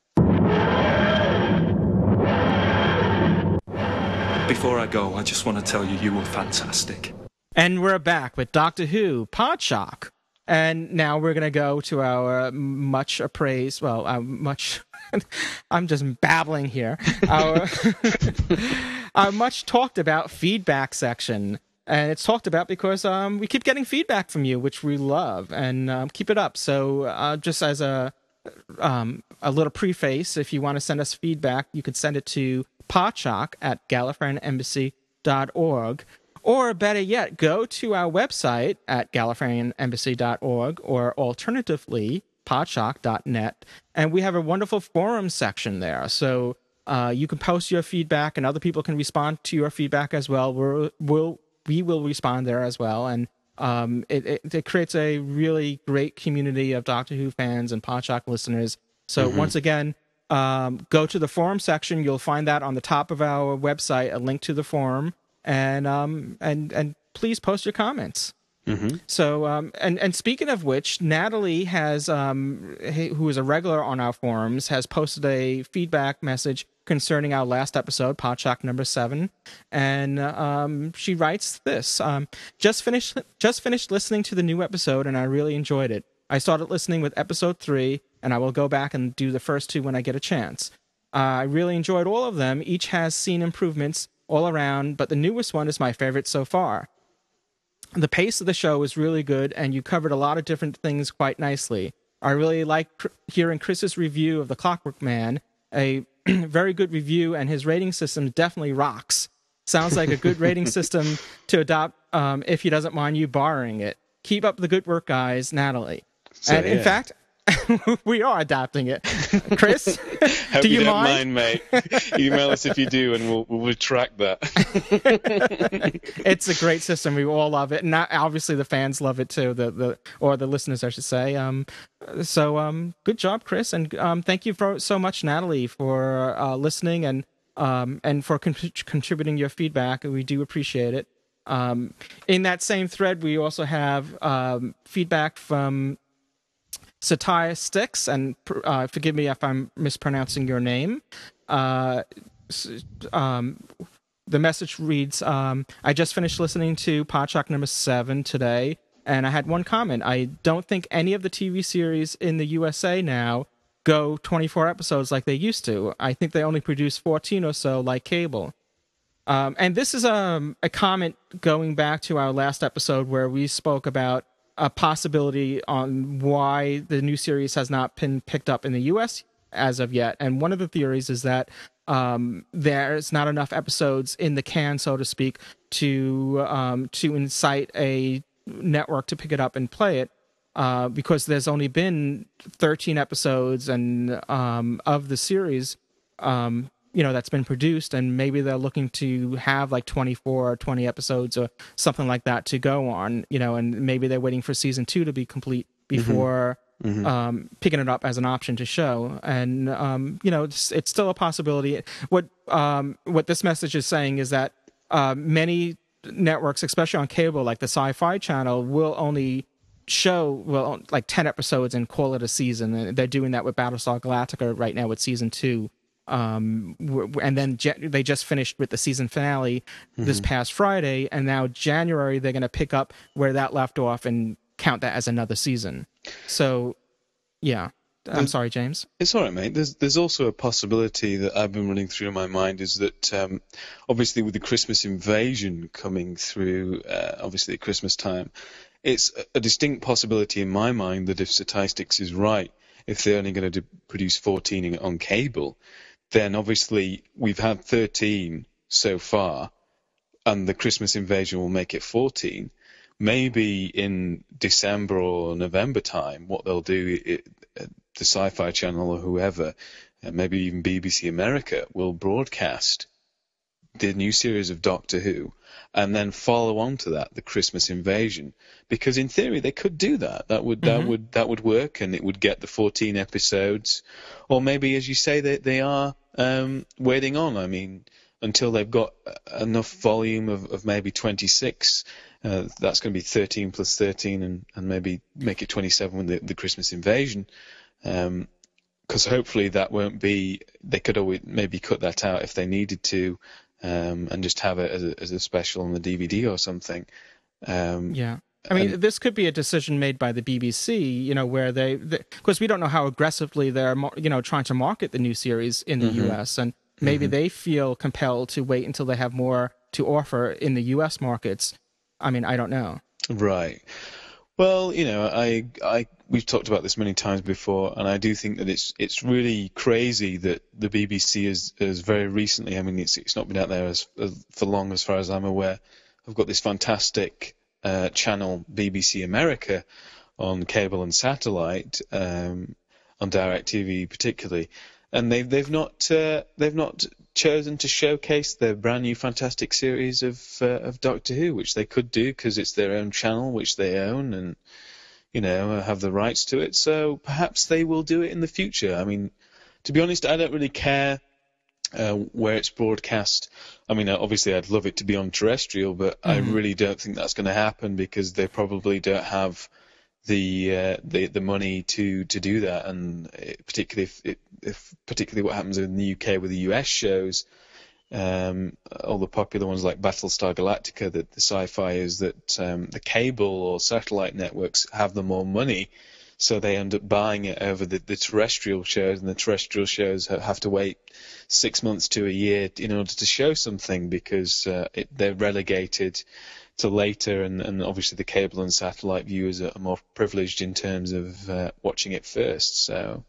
Before I go, I just want to tell you you were fantastic. And we're back with Doctor Who Podshock. And now we're going to go to our much appraised, well, uh, much, I'm just babbling here, our, our much talked about feedback section. And it's talked about because um, we keep getting feedback from you, which we love, and um, keep it up. So, uh, just as a um, a little preface, if you want to send us feedback, you can send it to Podshock at gallifreyanembassy.org. Or better yet, go to our website at gallifreyanembassy.org or alternatively, podshock.net. And we have a wonderful forum section there. So uh, you can post your feedback and other people can respond to your feedback as well. We're, we'll, we will respond there as well. And um, it, it, it, creates a really great community of Doctor Who fans and Podshock listeners. So mm-hmm. once again, um, go to the forum section. You'll find that on the top of our website, a link to the forum, and um, and and please post your comments. Mm-hmm. So, um, and and speaking of which, Natalie has, um, who is a regular on our forums, has posted a feedback message concerning our last episode, Podshock number seven, and um, she writes this: um, just finished just finished listening to the new episode, and I really enjoyed it. I started listening with episode three, and I will go back and do the first two when I get a chance. Uh, I really enjoyed all of them. Each has seen improvements all around, but the newest one is my favorite so far. The pace of the show is really good, and you covered a lot of different things quite nicely. I really like hearing Chris's review of The Clockwork Man, a very good review, and his rating system definitely rocks. Sounds like a good rating system to adopt um, if he doesn't mind you borrowing it. Keep up the good work, guys. Natalie. So, and in fact, we are adapting it. Chris, do you, you mind? mind? mate? Email us if you do, and we'll, we'll retract that. it's a great system. We all love it, and obviously the fans love it too. The the or the listeners, I should say. Um, so um, good job, Chris, and um, thank you for so much, Natalie, for uh, listening and um, and for con- contributing your feedback. We do appreciate it. Um, in that same thread, we also have um, feedback from Satire Sticks, and uh, forgive me if I'm mispronouncing your name. Uh, um, the message reads um, I just finished listening to Podshock number seven today, and I had one comment. I don't think any of the TV series in the USA now go 24 episodes like they used to. I think they only produce 14 or so like cable. Um, and this is um, a comment going back to our last episode where we spoke about a possibility on why the new series has not been picked up in the US as of yet. And one of the theories is that um, there's not enough episodes in the can, so to speak, to um, to incite a network to pick it up and play it. Uh, because there's only been 13 episodes and um, of the series um, you know that's been produced and maybe they're looking to have like 24 or 20 episodes or something like that to go on you know and maybe they're waiting for season two to be complete before mm-hmm. Mm-hmm. Um, picking it up as an option to show and um, you know it's, it's, still a possibility what um, what this message is saying is that uh, many networks especially on cable like the sci-fi channel will only show well like 10 episodes and call it a season they're doing that with battlestar galactica right now with season two um, and then they just finished with the season finale mm-hmm. this past Friday, and now January they're going to pick up where that left off and count that as another season. So, yeah. I'm sorry, James. It's all right, mate. There's there's also a possibility that I've been running through in my mind is that um, obviously with the Christmas invasion coming through, uh, obviously at Christmas time, it's a distinct possibility in my mind that if statistics is right, if they're only going to produce 14 on cable, then obviously we've had 13 so far, and the Christmas invasion will make it 14 maybe in December or November time, what they'll do, it, the Sci-Fi Channel or whoever, uh, maybe even BBC America, will broadcast the new series of Doctor Who, and then follow on to that the Christmas Invasion. Because in theory they could do that. That would that mm-hmm. would that would work, and it would get the 14 episodes. Or maybe, as you say, they they are um, waiting on. I mean, until they've got enough volume of, of maybe 26 uh, that's going to be 13 plus 13 and, and maybe make it 27 with the, the Christmas invasion. Because um, hopefully that won't be, they could always maybe cut that out if they needed to um, and just have it as a, as a special on the DVD or something. Um, yeah. I mean, and, this could be a decision made by the BBC, you know, where they, because we don't know how aggressively they're, you know, trying to market the new series in the mm-hmm. US, and maybe mm-hmm. they feel compelled to wait until they have more to offer in the US markets I mean, I don't know. Right. Well, you know, I, I, we've talked about this many times before, and I do think that it's, it's really crazy that the BBC has, has very recently. I mean, it's, it's not been out there as, as for long, as far as I'm aware. I've got this fantastic uh, channel, BBC America, on cable and satellite, um, on DirecTV particularly, and they've they've not uh, they've not chosen to showcase their brand new fantastic series of uh, of Doctor Who, which they could do because it's their own channel, which they own, and you know have the rights to it. So perhaps they will do it in the future. I mean, to be honest, I don't really care uh, where it's broadcast. I mean, obviously, I'd love it to be on terrestrial, but mm-hmm. I really don't think that's going to happen because they probably don't have the uh, the the money to to do that, and particularly if, it, if particularly what happens in the UK with the US shows, um, all the popular ones like Battlestar Galactica, that the sci-fi is that um, the cable or satellite networks have the more money, so they end up buying it over the, the terrestrial shows, and the terrestrial shows have to wait six months to a year in order to show something because uh, it, they're relegated to later, and, and obviously the cable and satellite viewers are more privileged in terms of uh, watching it first. So.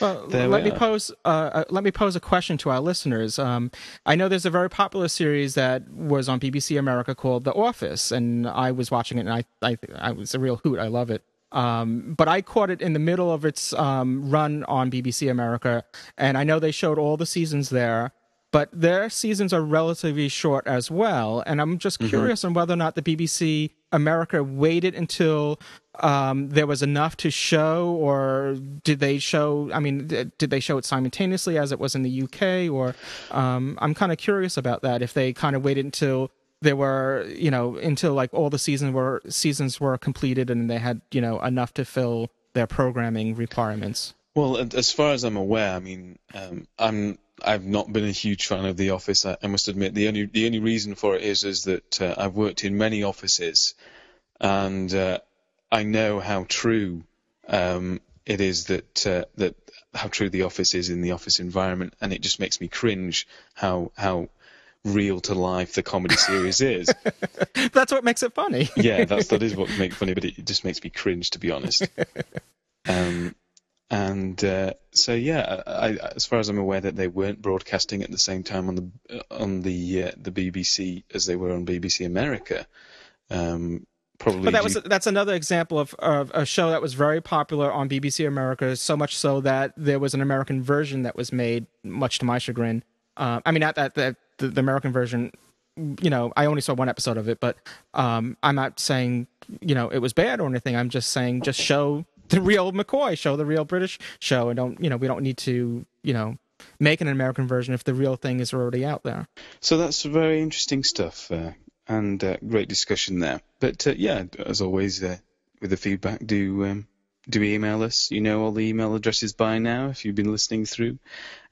Well, let we me pose uh, uh, let me pose a question to our listeners. Um, I know there's a very popular series that was on BBC America called The Office, and I was watching it, and I I, I was a real hoot. I love it. Um, but I caught it in the middle of its um, run on BBC America, and I know they showed all the seasons there but their seasons are relatively short as well. And I'm just mm-hmm. curious mm-hmm. on whether or not the BBC America waited until um, there was enough to show, or did they show? I mean, did they show it simultaneously as it was in the UK? Or um, I'm kind of curious about that. If they kind of waited until there were, you know, until like all the seasons were seasons were completed and they had, you know, enough to fill their programming requirements. Well, as far as I'm aware, I mean, um, I'm I've not been a huge fan of The Office. I, I must admit the only the only reason for it is is that uh, I've worked in many offices, and uh, I know how true um, it is that uh, that how true The Office is in the office environment, and it just makes me cringe how how real to life the comedy series is. that's what makes it funny. yeah, that's that is what makes it funny, but it just makes me cringe to be honest. Um, and uh, so yeah, I, as far as I'm aware, that they weren't broadcasting at the same time on the on the uh, the BBC as they were on BBC America. Um, probably, but that was that's another example of, of a show that was very popular on BBC America, so much so that there was an American version that was made, much to my chagrin. Uh, I mean, not that the, the, the American version you know, I only saw one episode of it, but um, I'm not saying you know it was bad or anything. I'm just saying just show the real McCoy show, the real British show, and don't you know we don't need to you know make an American version if the real thing is already out there. So that's very interesting stuff uh, and uh, great discussion there. But uh, yeah, as always, uh, with the feedback, do um, do email us. You know all the email addresses by now if you've been listening through.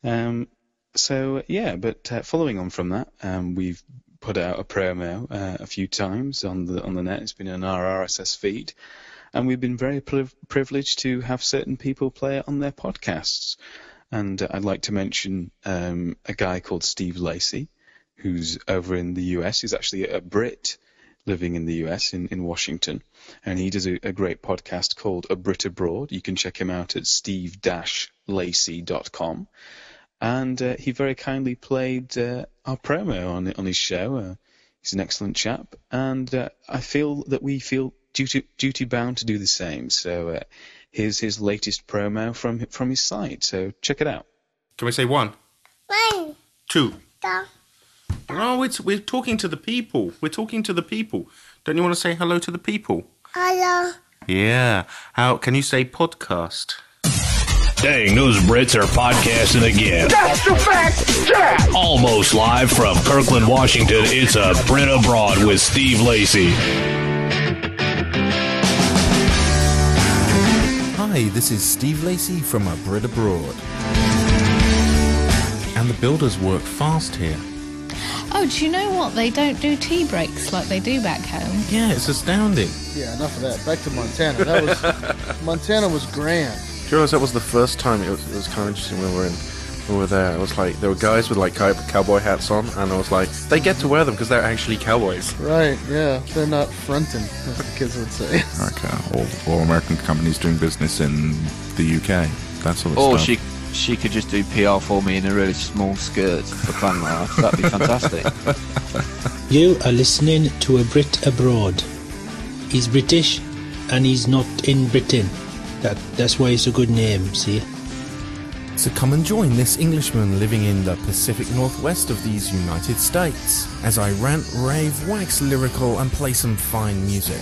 Um, so yeah, but uh, following on from that, um, we've put out a promo uh, a few times on the on the net. It's been on our RSS feed and we've been very priv- privileged to have certain people play it on their podcasts. And uh, I'd like to mention um, a guy called Steve Lacey, who's over in the US. He's actually a Brit living in the US in, in Washington, and he does a, a great podcast called A Brit Abroad. You can check him out at steve-lacey.com. And uh, he very kindly played uh, our promo on on his show. Uh, he's an excellent chap, and uh, I feel that we feel duty duty bound to do the same. So uh, here's his latest promo from from his site. So check it out. Can we say one? One, Two. two, No, it's, we're talking to the people. We're talking to the people. Don't you want to say hello to the people? hello. Yeah. How can you say podcast? Dang, those Brits are podcasting again. That's the fact, Jack! Almost live from Kirkland, Washington, it's a Brit Abroad with Steve Lacey. Hi, this is Steve Lacey from A Brit Abroad. And the builders work fast here. Oh, do you know what? They don't do tea breaks like they do back home. Yeah, it's astounding. Yeah, enough of that. Back to Montana. That was Montana was grand. Do you realize that was the first time? It was, it was kind of interesting when we were in, when we were there. It was like there were guys with like cowboy hats on, and I was like, they get to wear them because they're actually cowboys. Right, yeah. They're not fronting, as the kids would say. Like uh, all, all American companies doing business in the UK. That sort of Or stuff. she she could just do PR for me in a really small skirt for fun laugh. That'd be fantastic. You are listening to a Brit abroad. He's British and he's not in Britain. That that's why it's a good name, see? So come and join this Englishman living in the Pacific Northwest of these United States as I rant, rave, wax lyrical, and play some fine music.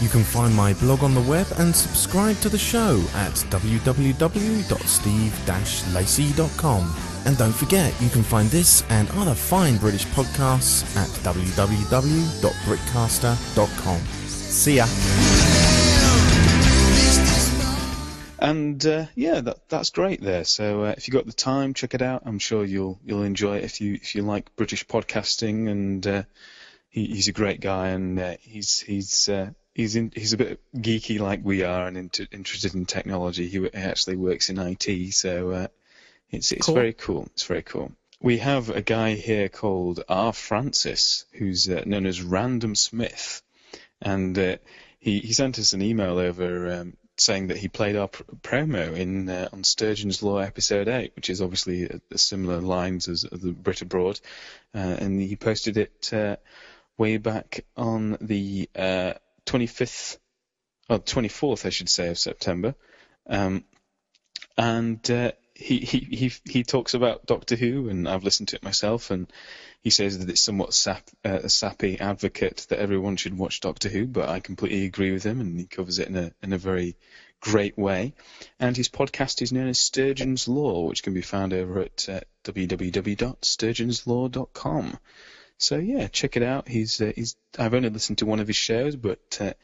You can find my blog on the web and subscribe to the show at www.steve-lacey.com. And don't forget, you can find this and other fine British podcasts at www.britcaster.com. See ya! And uh, yeah, that that's great there. So uh, if you've got the time, check it out. I'm sure you'll you'll enjoy it if you if you like British podcasting. And uh, he, he's a great guy, and uh, he's he's uh, he's in, he's a bit geeky like we are, and into, interested in technology. He, he actually works in IT, so uh, it's it's Cool. very cool. It's very cool. We have a guy here called R. Francis, who's uh, known as Random Smith, and uh, he he sent us an email over um, saying that he played our pr- promo in uh, on Sturgeon's Law episode eight, which is obviously a, similar lines as, the Brit Abroad, uh, and he posted it uh, way back on the uh, 25th, or 24th, I should say, of September, um, and uh, he, he he talks about Doctor Who, and I've listened to it myself, and he says that it's somewhat sap, uh, a sappy advocate that everyone should watch Doctor Who, but I completely agree with him, and he covers it in a in a very great way. And his podcast is known as Sturgeon's Law, which can be found over at uh, www.sturgeonslaw.com. So yeah, check it out. He's uh, he's I've only listened to one of his shows, but uh,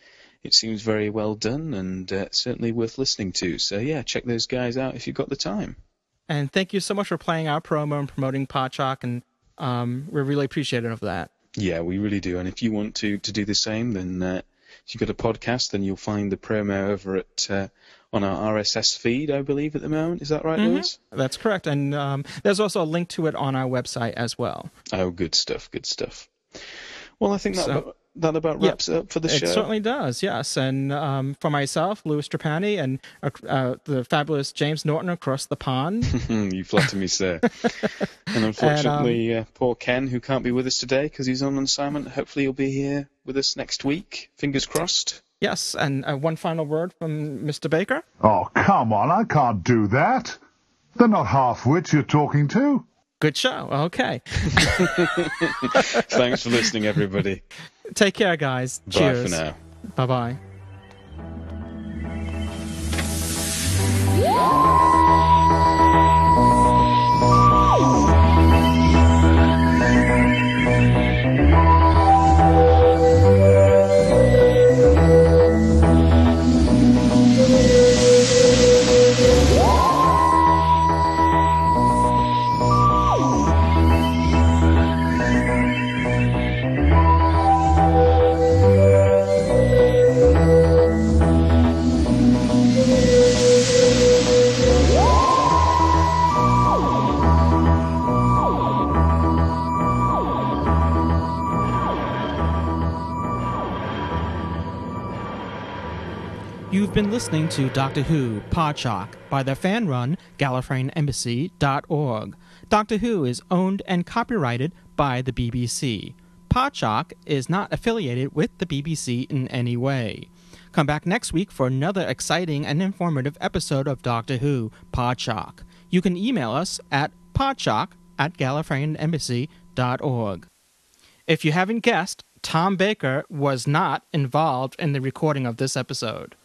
it seems very well done and uh, certainly worth listening to. So yeah, check those guys out if you've got the time. And thank you so much for playing our promo and promoting Podshock, and um, we're really appreciative of that. Yeah, we really do. And if you want to, to do the same, then uh, if you've got a podcast, then you'll find the promo over at uh, on our RSS feed, I believe, at the moment. Is that right, Mhm. Louis? That's correct. And um, there's also a link to it on our website as well. Oh, good stuff. Good stuff. Well, I think that So- that about Yeah, wraps it up for the it show. It certainly does, yes. And um, for myself, Louis Trapani, and uh, the fabulous James Naughton across the pond. you flatter me, sir. and unfortunately, uh, poor Ken, who can't be with us today because he's on assignment. Hopefully, he'll be here with us next week. Fingers crossed. yes, and uh, one final word from Mr. Baker. Oh, come on, I can't do that. They're not half-wits you're talking to. Good show. Okay. Thanks for listening, everybody. Take care, guys. Bye Cheers. for now. Bye bye. Been listening to Doctor Who Podshock by the fan run GallifreyanEmbassy.org. Doctor Who is owned and copyrighted by the BBC. Podshock is not affiliated with the BBC in any way. Come back next week for another exciting and informative episode of Doctor Who Podshock. You can email us at podshock at GallifreyanEmbassy.org. If you haven't guessed, Tom Baker was not involved in the recording of this episode.